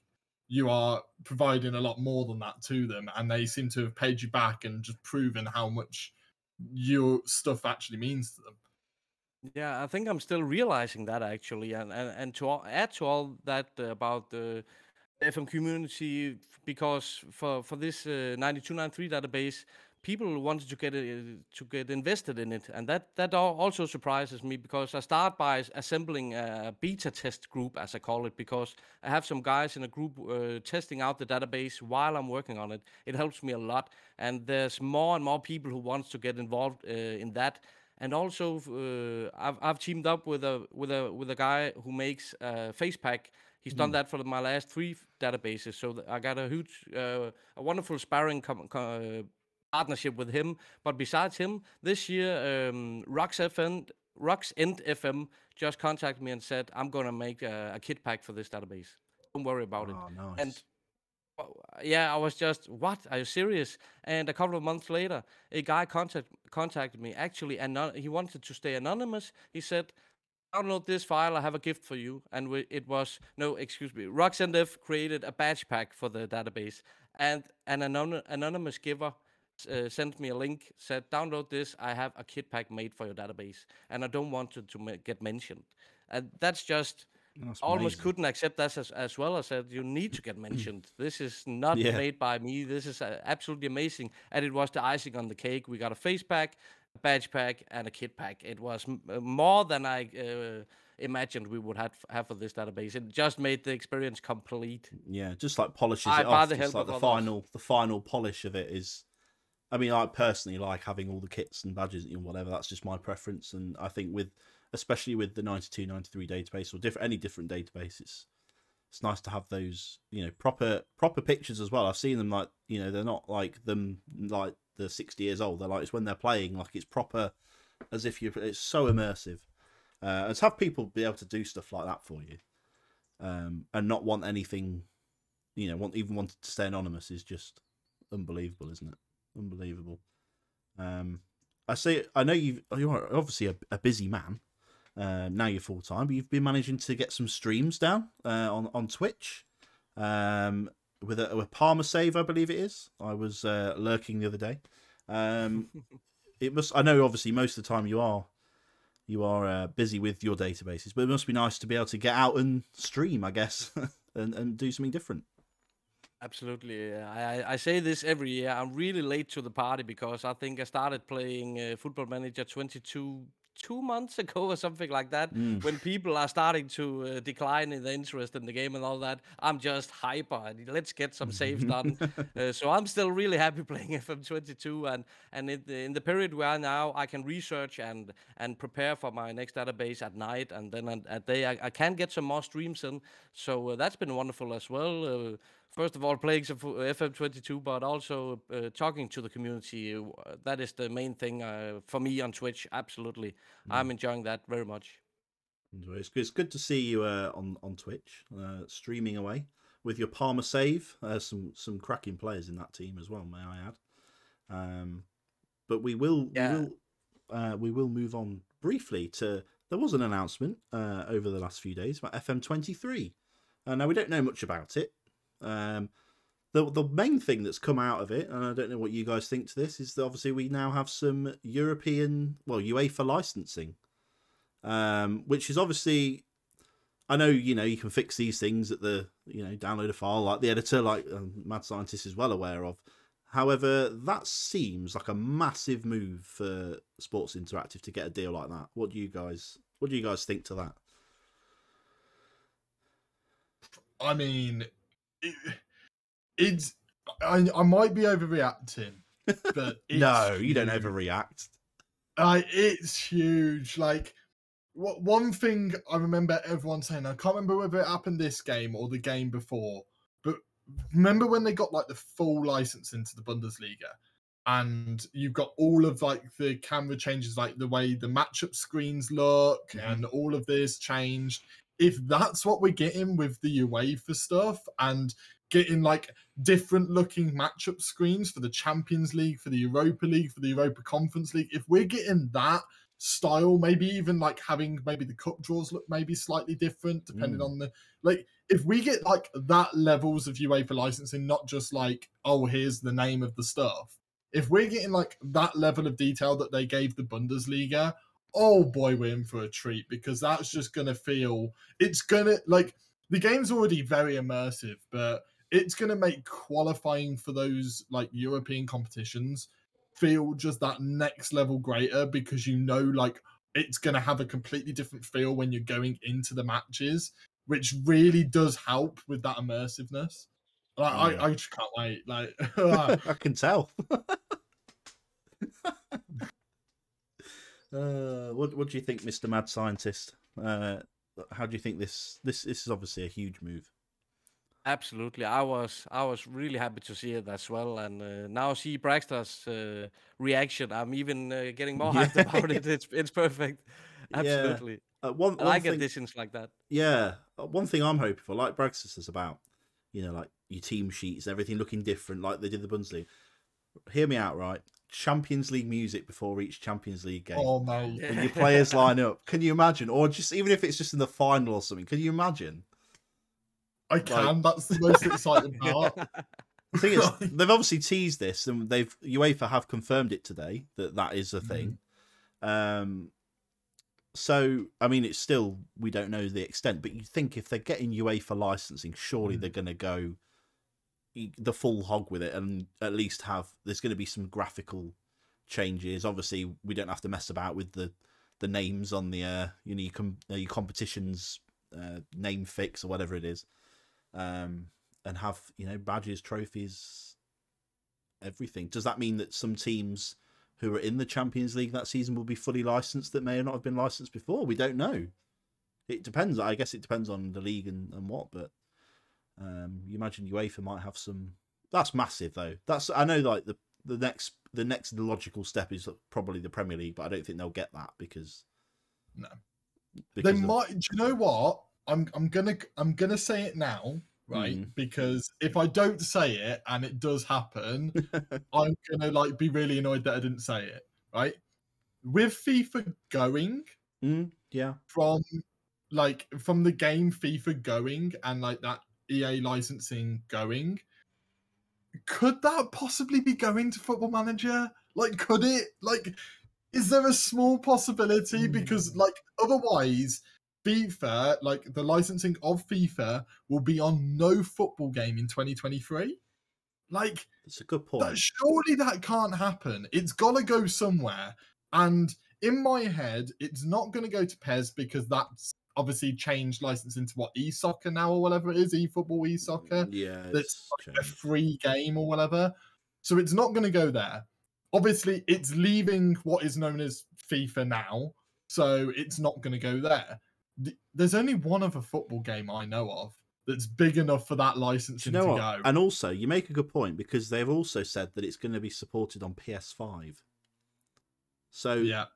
you are providing a lot more than that to them, and they seem to have paid you back and just proven how much your stuff actually means to them. Yeah, I think I'm still realizing that actually, and and, and to all, add to all that about the FM community, because for for this uh, 9293 database, people wanted to get uh, to get invested in it, and that that also surprises me because I start by assembling a beta test group, as I call it, because I have some guys in a group uh, testing out the database while I'm working on it. It helps me a lot, and there's more and more people who wants to get involved uh, in that. And also, uh, I've, I've teamed up with a with a with a guy who makes a face pack. He's mm. done that for my last three databases, so I got a huge, uh, a wonderful sparring com- com- partnership with him. But besides him, this year, um, Rocks FM, Rocks End FM just contacted me and said, "I'm gonna make a, a kit pack for this database. Don't worry about oh, it." Nice. And yeah, I was just, "What? Are you serious?" And a couple of months later, a guy contact, contacted me. Actually, and he wanted to stay anonymous. He said, download this file. I have a gift for you. And we, it was, no, excuse me, RoxNF created a badge pack for the database. And an anon- anonymous giver uh, sent me a link, said, download this. I have a kit pack made for your database, and I don't want it to ma- get mentioned. And that's just that's almost amazing. couldn't accept that as, as well. I said, you need to get mentioned. this is not yeah. made by me. This is uh, absolutely amazing. And it was the icing on the cake. We got a face pack, a badge pack, and a kit pack. It was m- uh, more than I uh, imagined we would have, have for this database. It just made the experience complete. Yeah, just like polishes I, it off. The just like the others. final, the final polish of it is I mean, I personally like having all the kits and badges and whatever. That's just my preference, and I think with especially with the 92, 93 database or different any different database, it's nice to have those you know proper proper pictures as well. I've seen them like you know they're not like them like the sixty years old. They're like it's when they're playing like it's proper as if you it's so immersive. Uh, and to have people be able to do stuff like that for you, um, and not want anything, you know, want even wanted to stay anonymous is just unbelievable, isn't it? Unbelievable. Um, I say, I know you you're obviously a, a busy man. Uh, now you're full time, but you've been managing to get some streams down uh, on on Twitch. Um, with a, a Parma save, I believe it is. I was uh, lurking the other day. Um, it must. I know, obviously, most of the time you are you are uh, busy with your databases, but it must be nice to be able to get out and stream, I guess, and and do something different. Absolutely. I, I say this every year. I'm really late to the party because I think I started playing uh, Football Manager 22 two months ago or something like that. Mm. When people are starting to uh, decline in the interest in the game and all that, I'm just hyper. Let's get some saves done. uh, so I'm still really happy playing FM22, and and in the, in the period where now, I can research and and prepare for my next database at night, and then at, at day I, I can get some more streams in. So uh, that's been wonderful as well uh, first of all playing some FM22, but also uh, talking to the community. Uh, that is the main thing uh, for me on Twitch. Absolutely, mm. I'm enjoying that very much. It's good, it's good to see you uh, on on Twitch uh, streaming away with your Parma save. Uh, some some cracking players in that team as well, may I add. Um, but we will yeah. we will we will move on briefly to. There was an announcement over the last few days about FM23. now we don't know much about it. Um, the the main thing that's come out of it, and I don't know what you guys think to this, is that obviously we now have some European, well, UEFA licensing, um, which is obviously. I know you know you can fix these things at the you know download a file like the editor, like um, Mad Scientist is well aware of. However, that seems like a massive move for Sports Interactive to get a deal like that. What do you guys What do you guys think to that? I mean, it, it's I, I might be overreacting, but no, you don't overreact. Uh, it's huge. Like what one thing I remember everyone saying, I can't remember whether it happened this game or the game before, but remember when they got like the full license into the Bundesliga, and you've got all of like the camera changes, like the way the matchup screens look, Mhm. and all of this changed. If that's what we're getting with the UEFA stuff and getting like different looking matchup screens for the Champions League, for the Europa League, for the Europa Conference League, if we're getting that style, maybe even like having maybe the cup draws look maybe slightly different depending Mm. on the like if we get like that levels of UEFA licensing, not just like, oh, here's the name of the stuff. If we're getting like that level of detail that they gave the Bundesliga, oh boy, we're in for a treat because that's just gonna feel it's gonna like the game's already very immersive, but it's gonna make qualifying for those like European competitions feel just that next level greater because you know like it's gonna have a completely different feel when you're going into the matches, which really does help with that immersiveness. Like, Yeah. I, I just can't wait. Like I can tell. uh, what What do you think, Mister Mad Scientist? Uh, how do you think this this this is obviously a huge move? Absolutely, I was I was really happy to see it as well, and uh, now see Bragster's uh, reaction. I'm even uh, getting more hyped Yeah. about it. It's it's perfect. Yeah. Absolutely, Uh, one, I one like thing, additions like that. yeah. uh, One thing I'm hoping for, like Brexit is about, you know, like your team sheets, everything looking different, like they did the Bundesliga. Hear me out, right? Champions League music before each Champions League game. oh mate. Yeah. when your players line up. Can you imagine? Or just even if it's just in the final or something, can you imagine? I can. That's the most exciting part. The thing is, they've obviously teased this, and they've UEFA have confirmed it today that that is a thing. Um, so I mean, it's still we don't know the extent, but you think if they're getting UEFA licensing, surely Mm. they're going to go the full hog with it, and at least have there's going to be some graphical changes. Obviously, we don't have to mess about with the the names on the uh, you know your, com- uh, your competitions uh, name fix or whatever it is, um, and have you know badges, trophies, everything. Does that mean that some teams who are in the Champions League that season will be fully licensed that may not have been licensed before? We don't know. It depends. I guess it depends on the league and, and what, but um, you imagine UEFA might have some. That's massive though. That's I know like the the next the next logical step is probably the Premier League, but I don't think they'll get that because No. they of- might. Do you know what? I'm I'm gonna I'm gonna say it now, right? Mhm. Because if I don't say it and it does happen, I'm gonna like be really annoyed that I didn't say it, right? With FIFA going Mm, yeah. from like from the game FIFA going and like that EA licensing going, could that possibly be going to Football Manager? Like, could it? Like, is there a small possibility? Hmm. Because like otherwise, FIFA, like the licensing of FIFA, will be on no football game in 2023. Like, That's a good that, point. surely that can't happen. It's got to go somewhere. And in my head, it's not going to go to PES because that's obviously changed licensing to what eSoccer now or whatever it is, eFootball, eSoccer, mm, Yeah, that's it's a free game or whatever. So it's not going to go there. Obviously, it's leaving what is known as FIFA now. So it's not going to go there. There's only one other football game I know of that's big enough for that licensing you know to what? go. And also, you make a good point because they've also said that it's going to be supported on PS5. So yeah.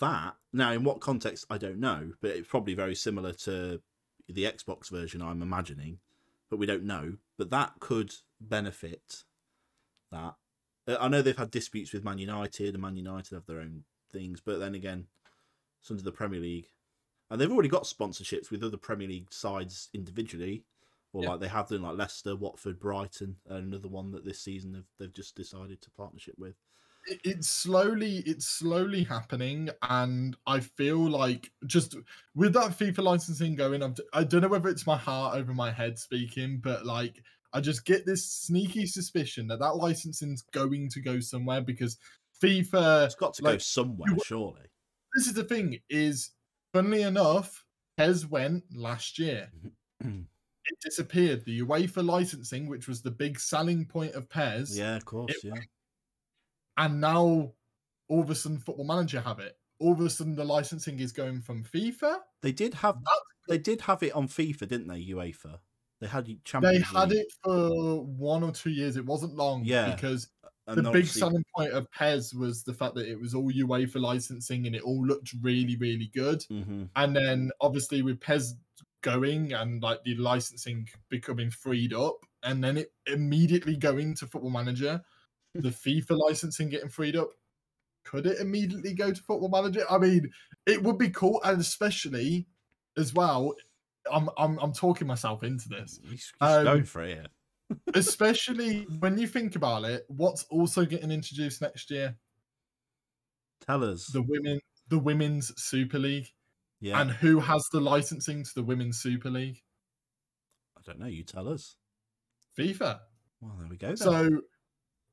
That now, in what context, I don't know, but it's probably very similar to the Xbox version. I'm imagining, but we don't know. But that could benefit that. Uh, I know they've had disputes with Man United, and Man United have their own things, but then again, it's under the Premier League, and they've already got sponsorships with other Premier League sides individually, or Yeah. like they have done, like Leicester, Watford, Brighton, and another one that this season they've they've just decided to partnership with. It- it's slowly it's slowly happening and i feel like just with that fifa licensing going I'm, i don't know whether it's my heart over my head speaking but like i just get this sneaky suspicion that that licensing's going to go somewhere because fifa It's got to go somewhere, you- surely. this is the thing is funnily enough PES went last year it disappeared the uefa licensing which was the big selling point of PES Yeah, of course. yeah. And now all of a sudden football manager have it all of a sudden the licensing is going from fifa They did have they did have it on FIFA, didn't they? UEFA. They had they Champions had League. it for one or two years it wasn't long Yeah. because and the big selling point of PES was the fact that it was all UEFA licensing and it all looked really, really good. Mhm. And then obviously with PES going and like the licensing becoming freed up, and then it immediately going to Football Manager, the FIFA licensing getting freed up. Could it immediately go to Football Manager? I mean, it would be cool, and especially as well. I'm I'm I'm talking myself into this He's, he's Um, going for it. especially when you think about it what's also getting introduced next year Tell us. the women the women's super league yeah, and who has the licensing to the women's super league I don't know. You tell us. fifa Well, there we go. then. so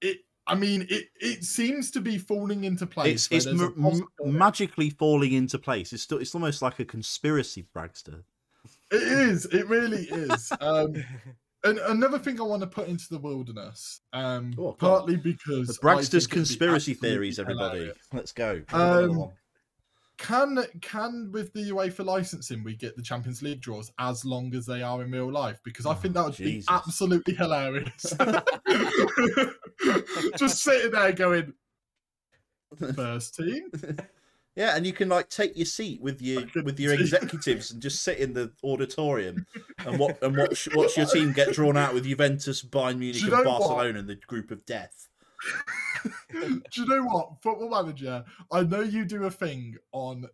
it i mean it it seems to be falling into place it's it's there's a m- m- magically falling into place. It's still it's almost like a conspiracy, Bragster. it is it really is um and another thing I want to put into the wilderness, um, Oh, partly because The Bragster's conspiracy theories, everybody. hilarious. Let's go. Um. Can can with the UEFA licensing we get the Champions League draws as long as they are in real life? Because I think Oh, that would Jesus. be absolutely hilarious. Just sitting there going, first team. Yeah, and you can like take your seat with your with your executives and just sit in the auditorium and what and watch watch your team get drawn out with Juventus, Bayern Munich, and know what? Barcelona in the group of death. Do you know what, Football Manager? I know you do a thing on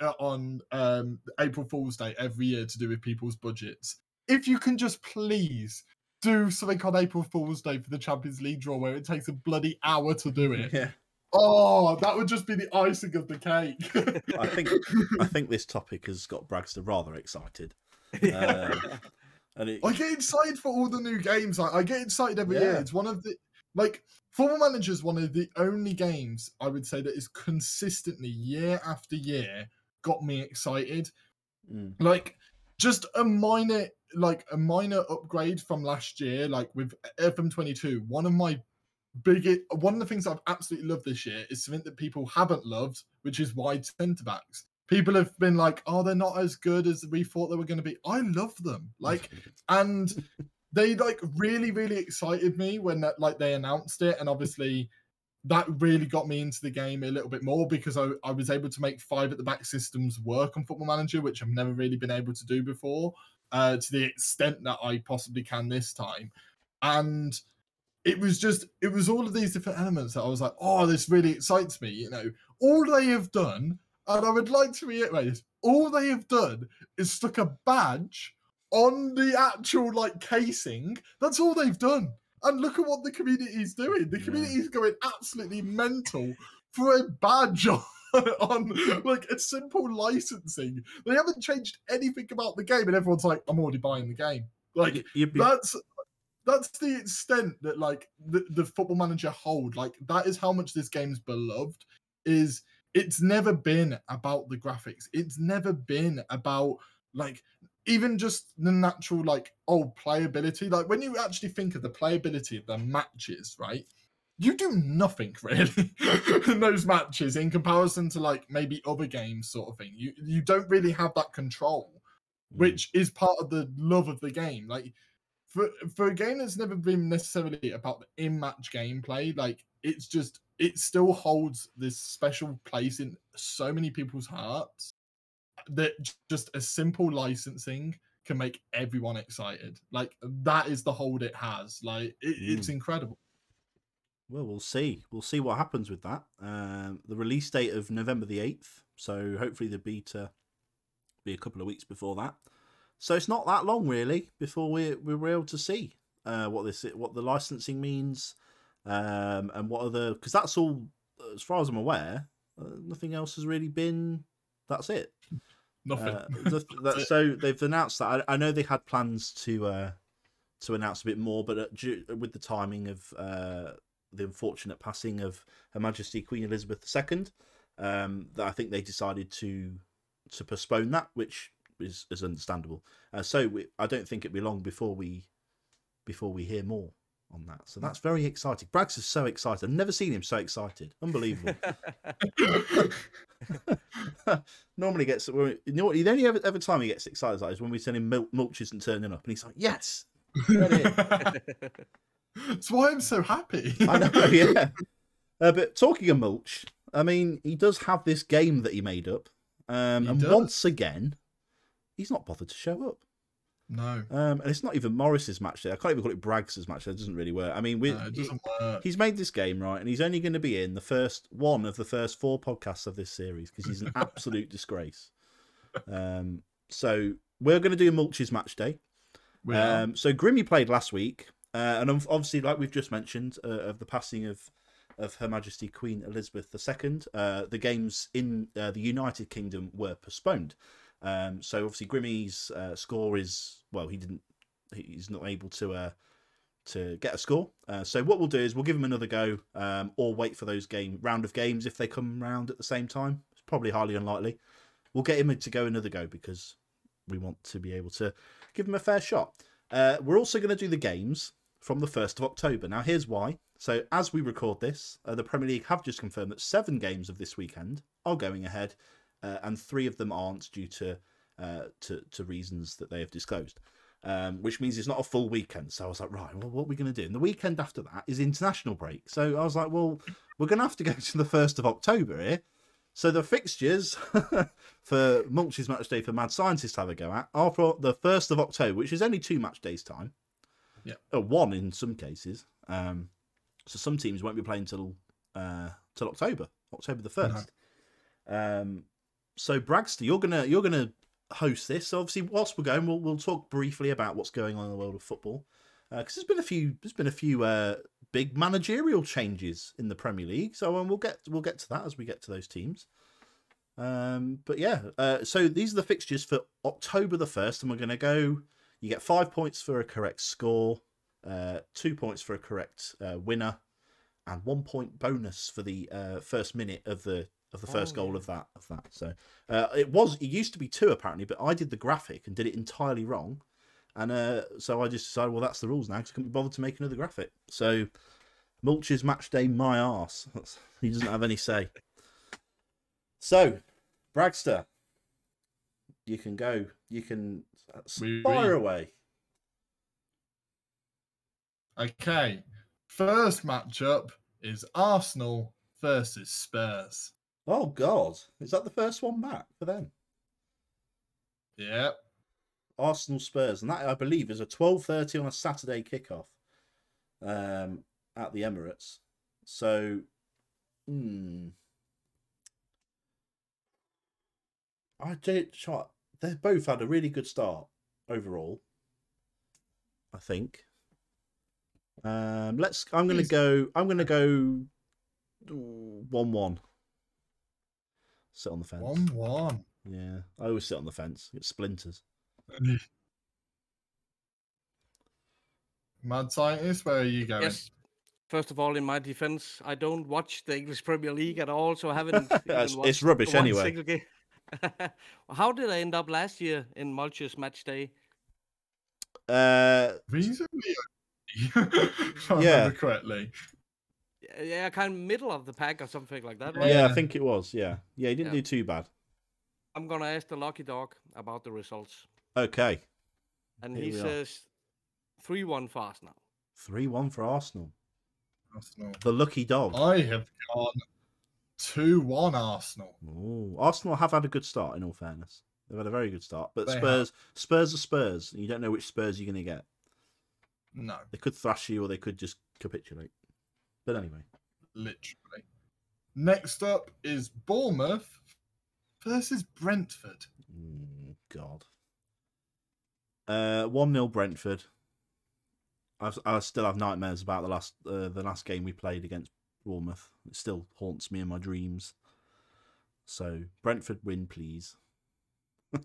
uh, on um, April Fool's Day every year to do with people's budgets. If you can just please do something on April Fool's Day for the Champions League draw where it takes a bloody hour to do it. Yeah, Oh, that would just be the icing of the cake. I think I think this topic has got Bragster rather excited. Um, and it, I get excited for all the new games. I, I get excited every year. It's one of the like Football Manager is one of the only games I would say that is consistently year after year got me excited. Mm. Like just a minor like a minor upgrade from last year, like with FM22. One of my biggest one of the things I've absolutely loved this year is something that people haven't loved, which is wide centre backs. People have been like, "Oh, they're not as good as we thought they were going to be." I love them. Like and they like really really excited me when that like they announced it and obviously that really got me into the game a little bit more because I, I was able to make five at the back systems work on football manager which i've never really been able to do before uh, to the extent that i possibly can this time. And it was just it was all of these different elements that i was like oh this really excites me you know? All they have done and i would like to reiterate this all they have done is stuck a badge on the actual like casing. That's all they've done. And look at what the community is doing. The Yeah. community is going absolutely mental for a badge on, on like a simple licensing. They haven't changed anything about the game, and everyone's like, "I'm already buying the game." Like that's that's the extent that like the, the football manager hold like that is how much this game's beloved is it's never been about the graphics it's never been about like even just the natural like oh playability like when you actually think of the playability of the matches right you do nothing really in those matches in comparison to like maybe other games sort of thing you you don't really have that control Mm. which is part of the love of the game. Like for for a game that's never been necessarily about the in-match gameplay, like it's just it still holds this special place in so many people's hearts that just a simple licensing can make everyone excited. Like that is the hold it has. Like it, it's incredible. Well, we'll see. We'll see what happens with that. Um, the release date of November the eighth. So hopefully the beta be a couple of weeks before that. So it's not that long really before we we're able to see uh, what this what the licensing means, um, and what other because that's all as far as I'm aware. Uh, nothing else has really been. That's it. Nothing. Uh, the- that- so they've announced that. I, I know they had plans to uh, to announce a bit more, but uh, due, with the timing of uh, the unfortunate passing of Her Majesty Queen Elizabeth II, um, that I think they decided to to postpone that, which is is understandable. Uh, so we, I don't think it'll be long before we before we hear more on that. So that's very exciting. Braggs is so excited. I've never seen him so excited. Unbelievable. Normally gets you know what the only ever, ever time he gets excited like is when we send him mil- mulch isn't turning up and he's like yes That's why I'm so happy. I know, yeah. Uh, but talking of mulch, I mean, he does have this game that he made up, um, He and does. once again, he's not bothered to show up. No, Um, and it's not even Morris's match day. I can't even call it Braggs' match day. It doesn't really work. I mean, we, no, it doesn't work. he's made this game right, and he's only going to be in the first one of the first four podcasts of this series because he's an absolute disgrace. Um, so we're going to do Mulch's match day. Um, so Grimmy played last week, uh, and obviously, like we've just mentioned, uh, of the passing of of Her Majesty Queen Elizabeth II, uh, the games in uh, the United Kingdom were postponed. Um, so obviously, Grimmy's uh, score is well, he didn't, he's not able to uh, to get a score. Uh, so what we'll do is we'll give him another go, um, or wait for those game round of games if they come round at the same time. It's probably highly unlikely. We'll get him to go another go because we want to be able to give him a fair shot. Uh, we're also going to do the games from the 1st of October. Now, here's why. So, as we record this, uh, the Premier League have just confirmed that seven games of this weekend are going ahead, uh, and three of them aren't due to, uh, to to reasons that they have disclosed. Um, which means it's not a full weekend. So I was like, right, well, what are we going to do? And the weekend after that is international break. So I was like, well, we're going to have to go to the 1st of October here. So the fixtures for Mulch's match day for Mad Scientists to have a go at are for the 1st of October, which is only two match days' time. Yeah. Or one in some cases. Um, so some teams won't be playing till uh, till October, October the 1st. Um, so Bragster, you're gonna you're gonna host this. So obviously, whilst we're going, we'll we'll talk briefly about what's going on in the world of football because there's been a few there's been a few uh, big managerial changes in the Premier League. So um, we'll get we'll get to that as we get to those teams. Um, but yeah, uh, so these are the fixtures for October the first, and we're going to go. You get five points for a correct score, uh, two points for a correct uh, winner, and one point bonus for the uh, first minute of the of the first Oh, goal yeah. of that of that. So uh, it was it used to be two apparently, but I did the graphic and did it entirely wrong, and uh, so I just decided well that's the rules now because I couldn't be bothered to make another graphic. So Mulch's match day my ass. That's, he doesn't have any say. So Bragster, you can go. You can uh, fire oui. away. Okay. First matchup is Arsenal versus Spurs. Oh God, is that the first one back for them? Yep. Arsenal Spurs, and that I believe is a twelve thirty on a Saturday kickoff, um, at the Emirates. So, hmm, I did. shot- They both had a really good start overall. I think. Um, let's. I'm going to go. I'm going to go one-one. Sit on the fence. 1 1. Yeah, I always sit on the fence. Get splinters. Mad Scientist, where are you going? Yes. First of all, in my defense, I don't watch the English Premier League at all, so I haven't. even It's- it's rubbish anyway. How did I end up last year in Mulch's match day? Uh, Reasonably. if I Yeah. remember correctly. Yeah, Yeah, kind of middle of the pack or something like that. Yeah. Right? yeah, I think it was. Yeah, yeah, he didn't Yeah. do too bad. I'm gonna ask the lucky dog about the results, Okay, and Here he says three-one for Arsenal. three-one for Arsenal. Arsenal. The lucky dog. I have gone 2 1 Arsenal. Ooh, Arsenal have had a good start. In all fairness, they've had a very good start. But They have. Spurs, Spurs are Spurs. You don't know which Spurs you're going to get. No, They could thrash you, or they could just capitulate. But anyway, literally. Next up is Bournemouth versus Brentford. Mm, God. Uh, one 0 Brentford. I, I still have nightmares about the last uh, the last game we played against Bournemouth. It still haunts me in my dreams. So Brentford win, please.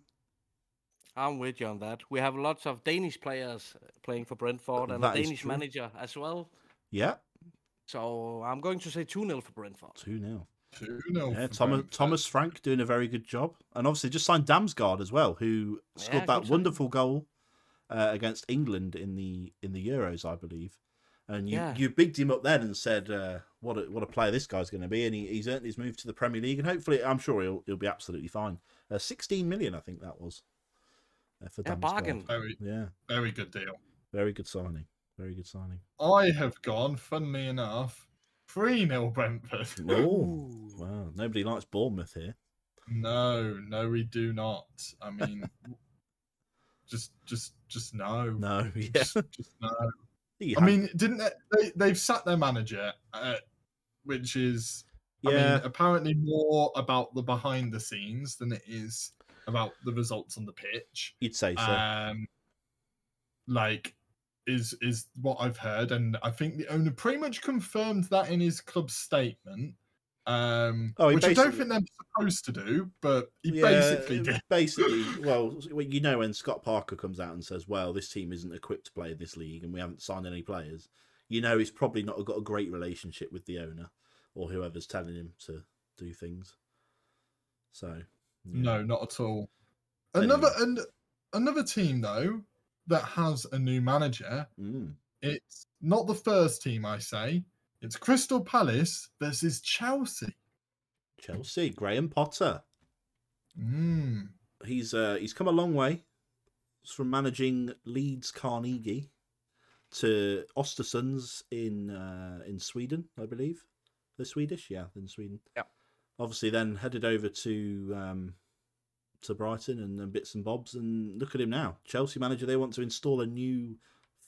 I'm with you on that. We have lots of Danish players playing for Brentford and That a Danish manager as well. Yeah, So I'm going to say 2 0 for Brentford. two 0 2 0. Yeah, Thomas Thomas Frank doing a very good job, and obviously just signed Damsgaard as well, who scored Yeah, that good signing. wonderful goal uh, against England in the in the Euros, I believe. And you Yeah. you bigged him up then and said, uh, "What a what a player this guy's going to be," and he, he's earned his move to the Premier League, and hopefully, I'm sure he'll he'll be absolutely fine. Uh, 16 million, I think that was uh, for Yeah, Damsgaard. bargain. Very, Yeah, very good deal. very good signing. Very good signing. I have gone, funnily enough, 3 0 Brentford. Oh, wow. Nobody likes Bournemouth here. No, no, we do not. I mean, just, just, just no. No, yeah. Just, just no. You I mean, didn't they, they? They've sat their manager, uh, which is, I yeah, mean, apparently more about the behind the scenes than it is about the results on the pitch. you'd say so. Um, like, is is what I've heard, and I think the owner pretty much confirmed that in his club statement. Um, Oh, which I don't think they're supposed to do, but he Yeah, basically did. Basically, well, you know, when Scott Parker comes out and says, "Well, this team isn't equipped to play this league, and we haven't signed any players," you know, he's probably not got a great relationship with the owner or whoever's telling him to do things. So, yeah. No, not at all. Anyway. Another and another team though that has a new manager. Mm. It's not the first team I say. It's Crystal Palace versus Chelsea. Chelsea, Graham Potter. Mm. He's uh, he's come a long way from managing Leeds Carnegie to Ostersunds in uh, in Sweden, I believe. They're Swedish, yeah, in Sweden. Yeah. Obviously, then headed over to um, to Brighton and, and bits and bobs, and look at him now, Chelsea manager. They want to install a new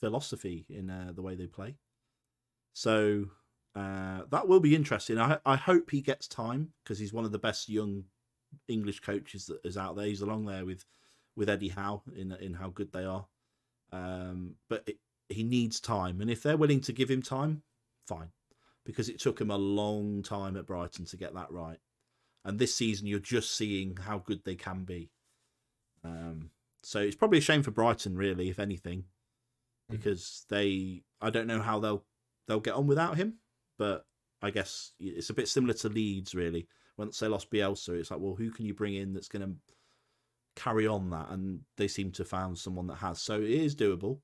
philosophy in uh, the way they play. So uh, that will be interesting. I I hope he gets time because he's one of the best young English coaches that is out there. He's along there with with Eddie Howe in in how good they are. Um, but it, he needs time, and if they're willing to give him time, fine, because it took him a long time at Brighton to get that right. And this season, you're just seeing how good they can be. Um, so it's probably a shame for Brighton, really, if anything, because they I don't know how they'll they'll get on without him, but I guess it's a bit similar to Leeds, really once they lost Bielsa, it's like, well, who can you bring in that's going to carry on that? And they seem to have found someone that has. So it is doable.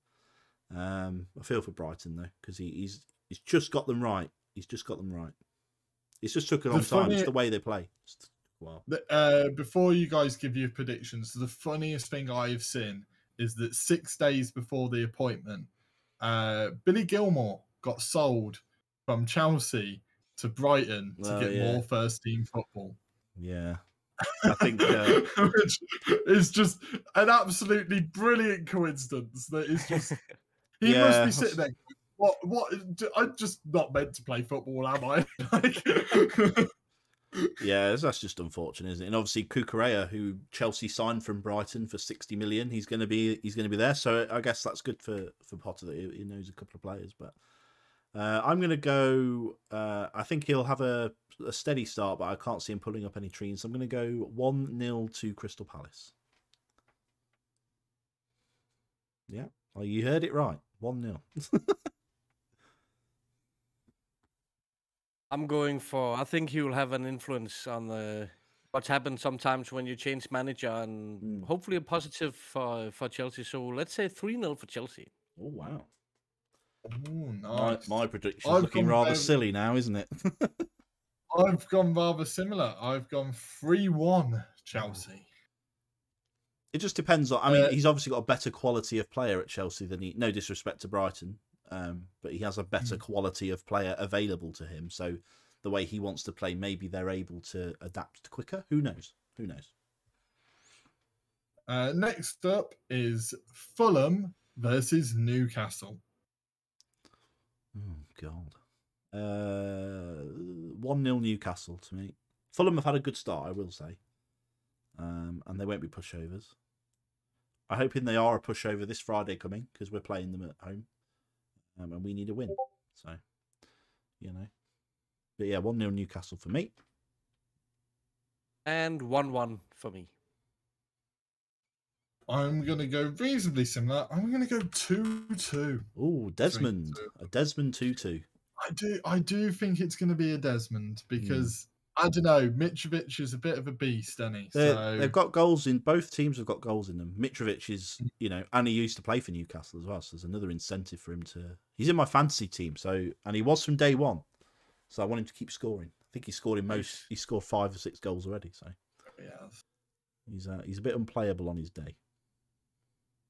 Um, I feel for Brighton though, because he, he's he's just got them right. He's just got them right. It's just took a The long time. It's the way they play. It's took a while. The- Uh, before you guys give your predictions, the funniest thing I've seen is that six days before the appointment, uh, Billy Gilmour got sold from Chelsea to Brighton to Oh, get yeah. more first team football. Yeah, I think. Uh, Which is just an absolutely brilliant coincidence. That is just he Yeah, must be sitting there. What? What? I'm just not meant to play football, am I? Yeah, that's just unfortunate, isn't it? And obviously, Cucurella, who Chelsea signed from Brighton for sixty million, he's going to be he's going to be there. So I guess that's good for for Potter that he, knows a couple of players. But uh, I'm going to go. Uh, I think he'll have a, a steady start, but I can't see him pulling up any trees. So I'm going to go one 0 to Crystal Palace. Yeah, you heard it right. One 0 I'm going for. I think he will have an influence on the what happens sometimes when you change manager, and Mm. hopefully a positive for for Chelsea. So let's say three 0 for Chelsea. Oh wow! Ooh, My, nice. my prediction's I've looking rather very- silly now, isn't it? I've gone rather similar. I've gone three-one Chelsea. It just depends on. I mean, Uh, he's obviously got a better quality of player at Chelsea than he. No disrespect to Brighton, um, but he has a better quality of player available to him. So the way he wants to play, maybe they're able to adapt quicker. Who knows? Who knows? Uh, next up is Fulham versus Newcastle. Oh God. Uh, one 0 Newcastle to me. Fulham have had a good start, I will say, um, and they won't be pushovers. I'm hoping they are a pushover this Friday coming because we're playing them at home, um, and we need a win. So, you know, but yeah, one 0 Newcastle for me. And one one for me. I'm gonna go reasonably similar. I'm gonna go two-two. Oh, Desmond, two. a Desmond two two. I do. I do think it's gonna be a Hmm. Desmond because I don't know. Mitrovic is a bit of a beast, isn't he? So They've got goals in both teams. Have got goals in them. Mitrovic is, you know, and he used to play for Newcastle as well. So there's another incentive for him to. He's in my fantasy team, so and he was from day one. So I want him to keep scoring. I think he scored in most. He scored five or six goals already. So yeah. he's uh, he's a bit unplayable on his day.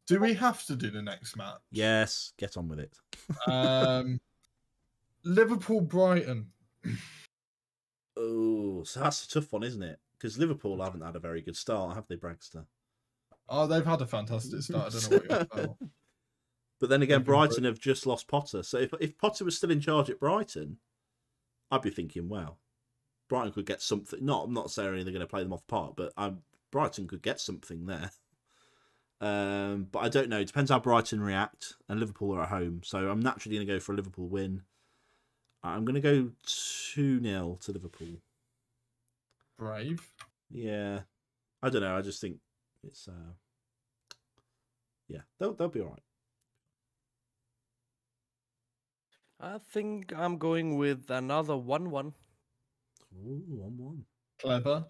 Do we have to do the next match? Yes, get on with it. Um, Liverpool Brighton. Oh, so that's a tough one, isn't it? Because Liverpool haven't had a very good start, have they, Bragster? Oh, they've had a fantastic start. I don't know what you're about. But then again, Brighton have just lost Potter. So if if Potter was still in charge at Brighton, I'd be thinking, well, Brighton could get something. Not I'm not saying they're going to play them off part, but um, Brighton could get something there. Um, but I don't know. It depends how Brighton react, and Liverpool are at home, so I'm naturally going to go for a Liverpool win. I'm going to go two 0 to Liverpool. Brave. Yeah, I don't know. I just think it's uh, yeah, they'll they'll be all right. I think I'm going with another one-one. Ooh, one one. Clever.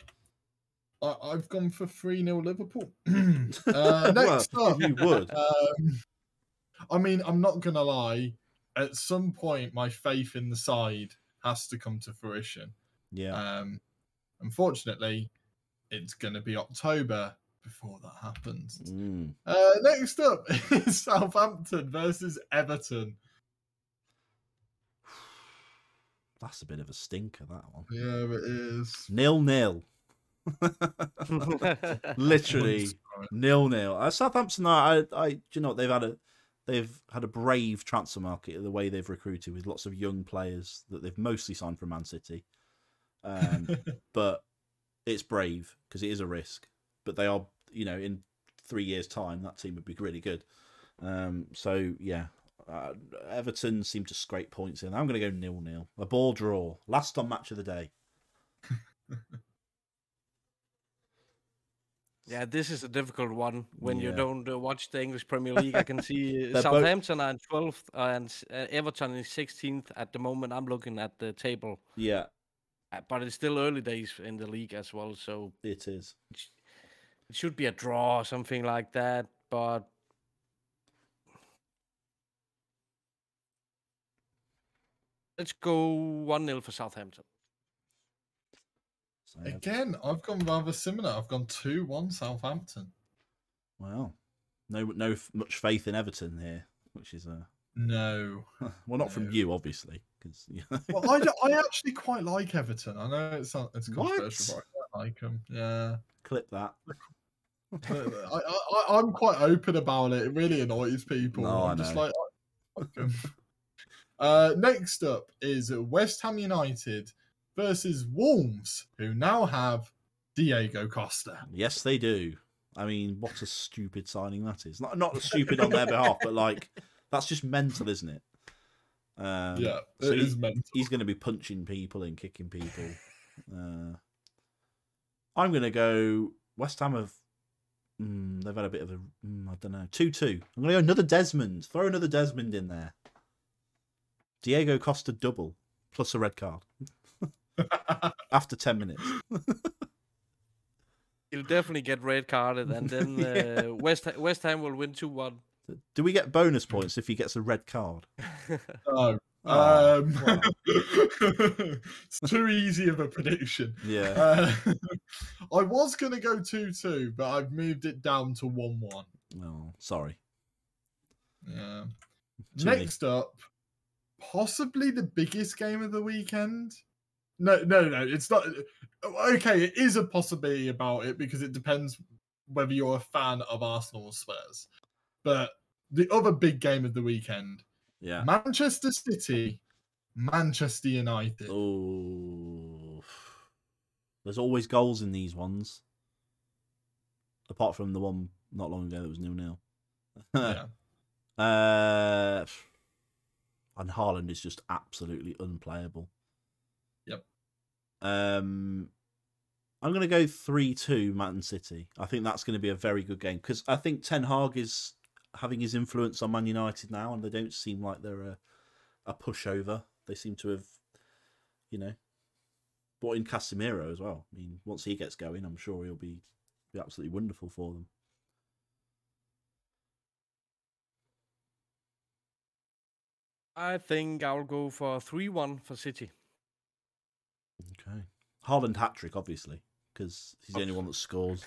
I, I've gone for 3 0 Liverpool. uh, next well, up. you would. Um, I mean, I'm not going to lie. At some point, my faith in the side has to come to fruition. Yeah. Um, unfortunately, it's going to be October before that happens. Mm. Uh, next up is Southampton versus Everton. That's a bit of a stinker, that one. Yeah, it is. Nil nil. Literally nil nil. Uh, Southampton, I, I, do you know what they've had a, they've had a brave transfer market the way they've recruited with lots of young players that they've mostly signed from Man City. Um, but it's brave because it is a risk. But they are, you know, in three years' time, that team would be really good. Um, so yeah, uh, Everton seem to scrape points in. I'm going to go nil nil. A ball draw. Last on match of the day. Yeah, this is a difficult one when you don't uh, watch the English Premier League. I can see uh, They're both- Southampton are in 12th and uh, Everton is 16th at the moment. I'm looking at the table, Yeah, uh, but it's still early days in the league as well. So it is. it it should be a draw or something like that. But let's go 1 0 for Southampton. So, Again, I've gone rather similar. I've gone 2 1 Southampton. well, no, no much faith in Everton here, which is uh, No. well, not from you, obviously, because Well, I, I actually quite like Everton. I know it's not, it's What? controversial, but I quite like them. Yeah. clip that. I, I'm quite open about it. It really annoys people. No, I I'm just like, uh, next up is West Ham United versus Wolves, who now have Diego Costa. Yes, they do. I mean, what a stupid signing that is. Not not stupid on their behalf, but like that's just mental, isn't it? Um, yeah, it so is he- mental. he's going to be punching people and kicking people. Uh, I'm going to go. West Ham have. Mm, they've had a bit of a. Mm, I don't know. 2 2. I'm going to go another Desmond. Throw another Desmond in there. Diego Costa double plus a red card after 10 minutes. He'll definitely get red carded, and then Yeah. uh, West West Ham will win two one. Do we get bonus points if he gets a red card? No. Oh, um, wow. it's too easy of a prediction. Yeah. Uh, I was going to go 2 2, but I've moved it down to 1 1. Oh, sorry. Yeah. Too many. Next up, possibly the biggest game of the weekend. No, no, no, it's not. Okay, it is a possibility about it because it depends whether you're a fan of Arsenal or Spurs. But the other big game of the weekend, Yeah. Manchester City, Manchester United. Oh, there's always goals in these ones. Apart from the one not long ago that was nil nil. Yeah. Uh, and Haaland is just absolutely unplayable. Um, I'm going to go three two Man City. I think that's going to be a very good game because I think Ten Hag is having his influence on Man United now, and they don't seem like they're a a pushover. They seem to have, you know, brought in Casemiro as well. I mean, once he gets going, I'm sure he'll be be absolutely wonderful for them. I think I'll go for three one for City. Okay. Haaland hat trick, obviously, because he's the only one that scores.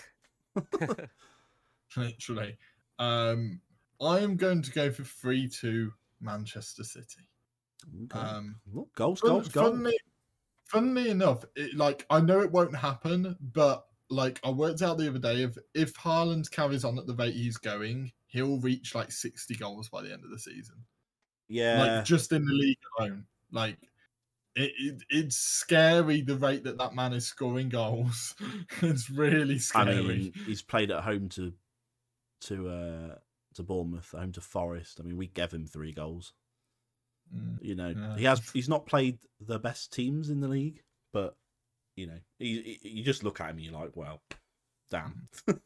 Literally. Um, I am going to go for three two Manchester City. Okay. Um, Look, goals, fun- goals, goals. funnily, funnily enough, it, like I know it won't happen, but like I worked out the other day, if if Haaland carries on at the rate he's going, he'll reach like sixty goals by the end of the season. Yeah. Like just in the league alone, like. It, it, it's scary the rate that that man is scoring goals. it's really I scary. mean, he's played at home to to uh to Bournemouth, home to Forest. I mean, we gave him three goals. Mm. You know, Yeah. he has he's not played the best teams in the league, but you know, he, he- you just look at him and you're like, well, damn.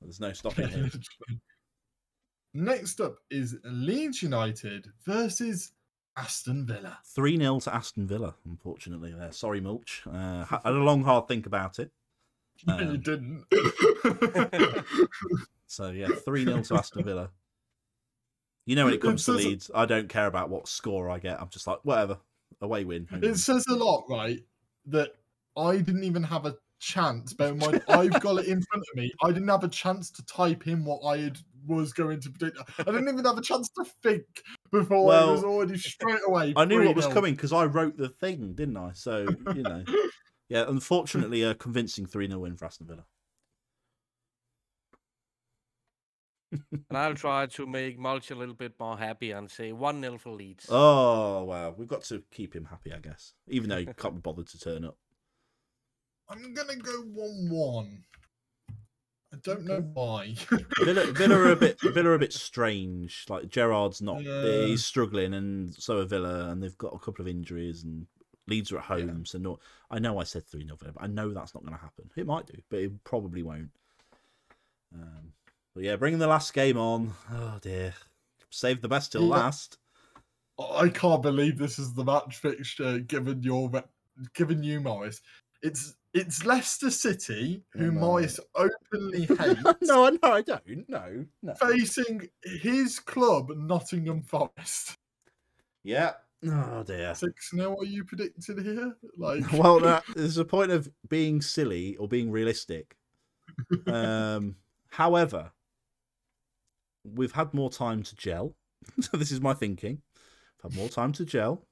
There's no stopping him. Next up is Leeds United versus Aston Villa. 3 0 to Aston Villa, unfortunately. There. Sorry, Mulch. Uh, had a long, hard think about it. No, you Um, didn't. So, yeah, 3 0 to Aston Villa. You know, when it comes to says- Leeds, I don't care about what score I get. I'm just like, whatever. Away win. home win. it says a lot, right? That I didn't even have a chance. Bear in mind, I've got it in front of me. I didn't have a chance to type in what I had, was going to predict. I didn't even have a chance to think before it was already straight away. I knew what was coming because I wrote the thing, didn't I? So, you know. Yeah, unfortunately, a convincing 3 0 win for Aston Villa. And I'll try to make Mulch a little bit more happy and say 1 0 for Leeds. Oh, wow. We've got to keep him happy, I guess. Even though he can't be bothered to turn up. I'm gonna go one-one. I don't know why. Villa, Villa are a bit Villa are a bit strange. Like Gerrard's not Yeah. he's struggling and so are Villa and they've got a couple of injuries and Leeds are at home, so not. I know I said three 0 Villa, but I know that's not gonna happen. It might do, but it probably won't. Um, but yeah, bringing the last game on. Oh dear. Save the best till Yeah. last. I can't believe this is the match fixture given your rep- given you Morris. It's it's Leicester City, who no. Morris openly hates, no, no, I don't. No, no. facing his club Nottingham Forest. Yeah. Oh dear. Six 0 What you predicted here? Like, well, that, there's a point of being silly or being realistic. Um, however, we've had more time to gel. so this is my thinking. I've had more time to gel.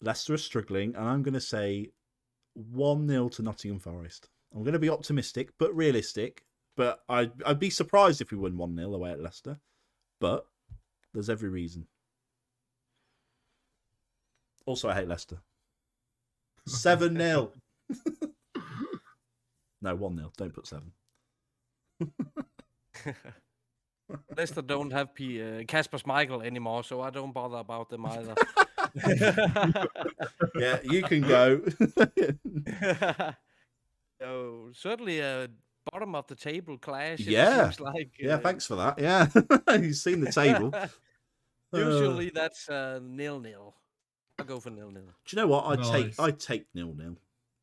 Leicester are struggling, and I'm going to say 1 0 to Nottingham Forest. I'm going to be optimistic, but realistic. But I'd, I'd be surprised if we win 1 0 away at Leicester. But there's every reason. Also, I hate Leicester. 7 0. no, 1 0. Don't put 7. Leicester don't have P- uh, Kasper Schmeichel anymore, so I don't bother about them either. Yeah, you can go. so certainly a bottom of the table clash. it Yeah. seems like yeah, uh, thanks for that. Yeah. You've seen the table. Uh, Usually that's uh, nil nil. I'll go for nil nil. Do you know what? I'd take I'd take nil nil.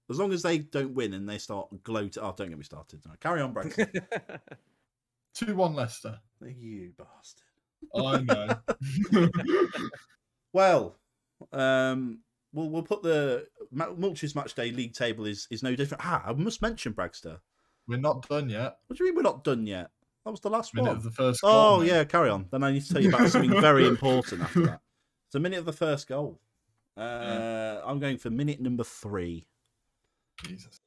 As long as they don't win and they start gloating. Oh, don't get me started. No, carry on, Bragster. 2 1 Leicester. you bastard. I know. Well, um, we'll we'll put the Mulch's match day league table is is no different. Ah, I must mention Bragster. We're not done yet. What do you mean we're not done yet? That was the last Minute one. of the first Oh goal, mate. yeah, carry on. Then I need to tell you about something very important after that. It's a minute of the first goal. Uh, I'm going for minute number three, Jesus.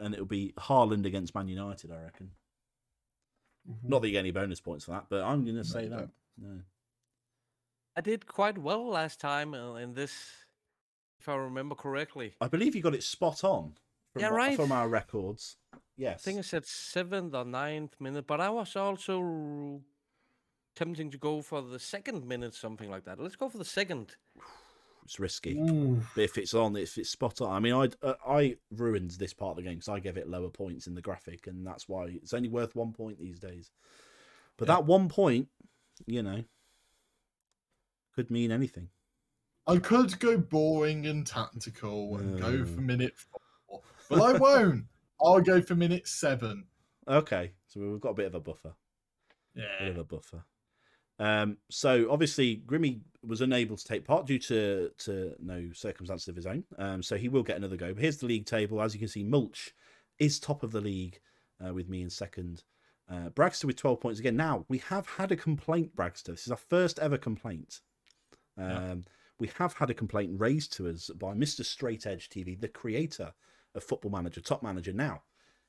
and it'll be Haaland against Man United. I reckon. Not that you get any bonus points for that, but I'm going to say that. No. I did quite well last time uh, in this, if I remember correctly. I believe you got it spot on. From, Yeah, right. From our records. Yes. I think I said seventh or ninth minute, but I was also tempting to go for the second minute, something like that. Let's go for the second. it's risky. Ooh. But if it's on, if it's spot on. I mean, I uh, I ruined this part of the game because I gave it lower points in the graphic, and that's why it's only worth one point these days. But Yeah. that one point, you know, could mean anything. I could go boring and tactical and go for Mm. minute four, but I won't. I'll go for minute seven. Okay, so we've got a bit of a buffer. Yeah, a bit of a buffer. Um, so obviously Grimmy was unable to take part due to to no circumstances of his own. Um, so he will get another go. But here's the league table. As you can see, Mulch is top of the league uh, with me in second. Uh, Bragster with 12 points again. Now, we have had a complaint, Bragster. This is our first ever complaint. Um, Yeah. We have had a complaint raised to us by Mr. Straight Edge TV, the creator of Football Manager, Top Manager. Now,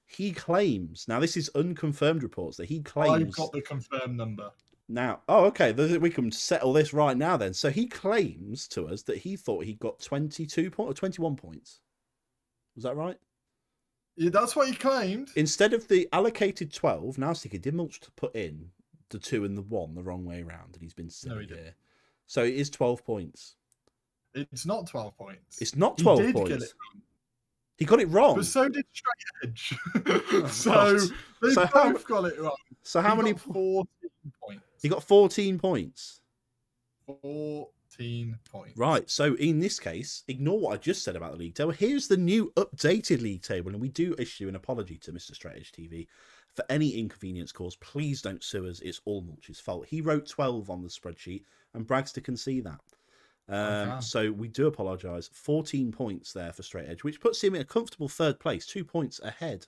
he claims, now this is unconfirmed reports, that he claims. I've got the confirmed number. Now, oh, okay, we can settle this right now then. So he claims to us that he thought he got 22 points or 21 points. Was that right? Yeah, that's what he claimed. Instead of the allocated 12, now Sticky did much to put in the two and the one the wrong way around, and he's been silly No, he here. So it is 12 points. It's not 12 points. It's not He 12 did get points. He got it wrong. But so did Straight Edge. Oh, so God. they So both how- got it wrong. So how He many? 14 points. He got 14 points. 14 points. Right. So in this case, ignore what I just said about the league table. Here's the new updated league table, and we do issue an apology to Mr. Straight Edge TV for any inconvenience caused. Please don't sue us. It's all Mulch's fault. He wrote 12 on the spreadsheet, and Bragster can see that. Um, Okay. So we do apologise. 14 points there for Straight Edge, which puts him in a comfortable third place, two points ahead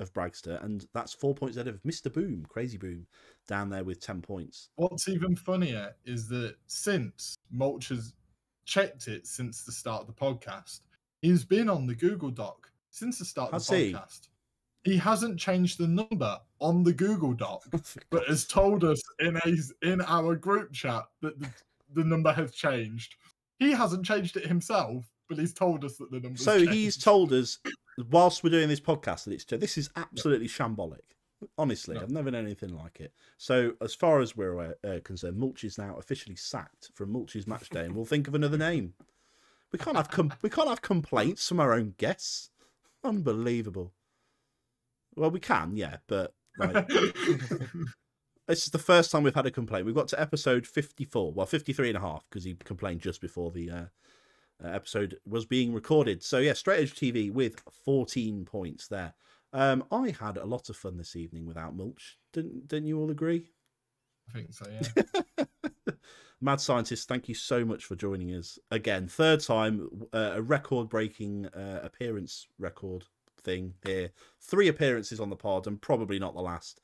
of Bragster, and that's four points ahead of Mr. Boom, Crazy Boom, down there with 10 points. What's even funnier is that since Mulch has checked it since the start of the podcast, he's been on the Google Doc since the start of Has the he? podcast. He hasn't changed the number on the Google Doc, but has told us in a in our group chat that the, the number has changed. He hasn't changed it himself, but he's told us that the number. So he's told us whilst we're doing this podcast that it's this is absolutely shambolic. Honestly, No. I've never known anything like it. So, as far as we're aware, uh, concerned, Mulch is now officially sacked from Mulch's match day, and we'll think of another name. We can't have com- we can't have complaints from our own guests. Unbelievable. Well, we can, yeah, but like, this is the first time we've had a complaint. We've got to episode 54, well, 53 and a half, because he complained just before the uh, uh, episode was being recorded. So, yeah, Straight Edge TV with 14 points there. Um, I had a lot of fun this evening without Mulch. Didn't, didn't you all agree? I think so. Yeah. Mad Scientist, thank you so much for joining us again. Third time, uh, a record breaking uh, appearance record thing here. Three appearances on the pod, and probably not the last.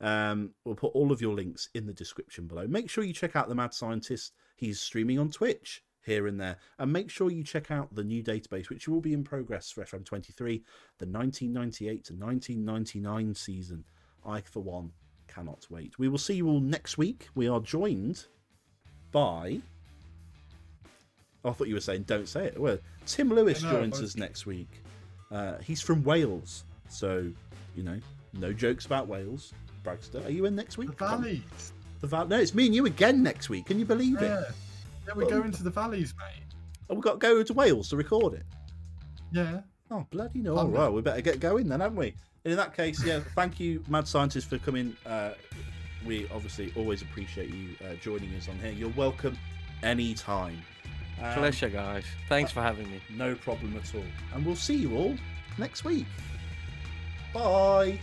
Um, we'll put all of your links in the description below. Make sure you check out the Mad Scientist. He's streaming on Twitch here and there. And make sure you check out the new database, which will be in progress for FM23, the 1998 to 1999 season. I, for one, cannot wait. We will see you all next week. We are joined by. Oh, I thought you were saying don't say it. Well, Tim Lewis No, joins us next week. Uh, he's from Wales, so you know, no jokes about Wales. Bragster, are you in next week? The valleys. The Val- No, it's me and you again next week. Can you believe it? Yeah. Yeah, we're going to the valleys, mate. Oh, we've got to go to Wales to record it. Yeah. Oh, bloody no. All right, we better get going then, haven't we? In that case, yeah, thank you, Mad Scientist, for coming. Uh, we obviously always appreciate you uh, joining us on here. You're welcome anytime. Um, Pleasure, guys. Thanks for having me. No problem at all. And we'll see you all next week. Bye.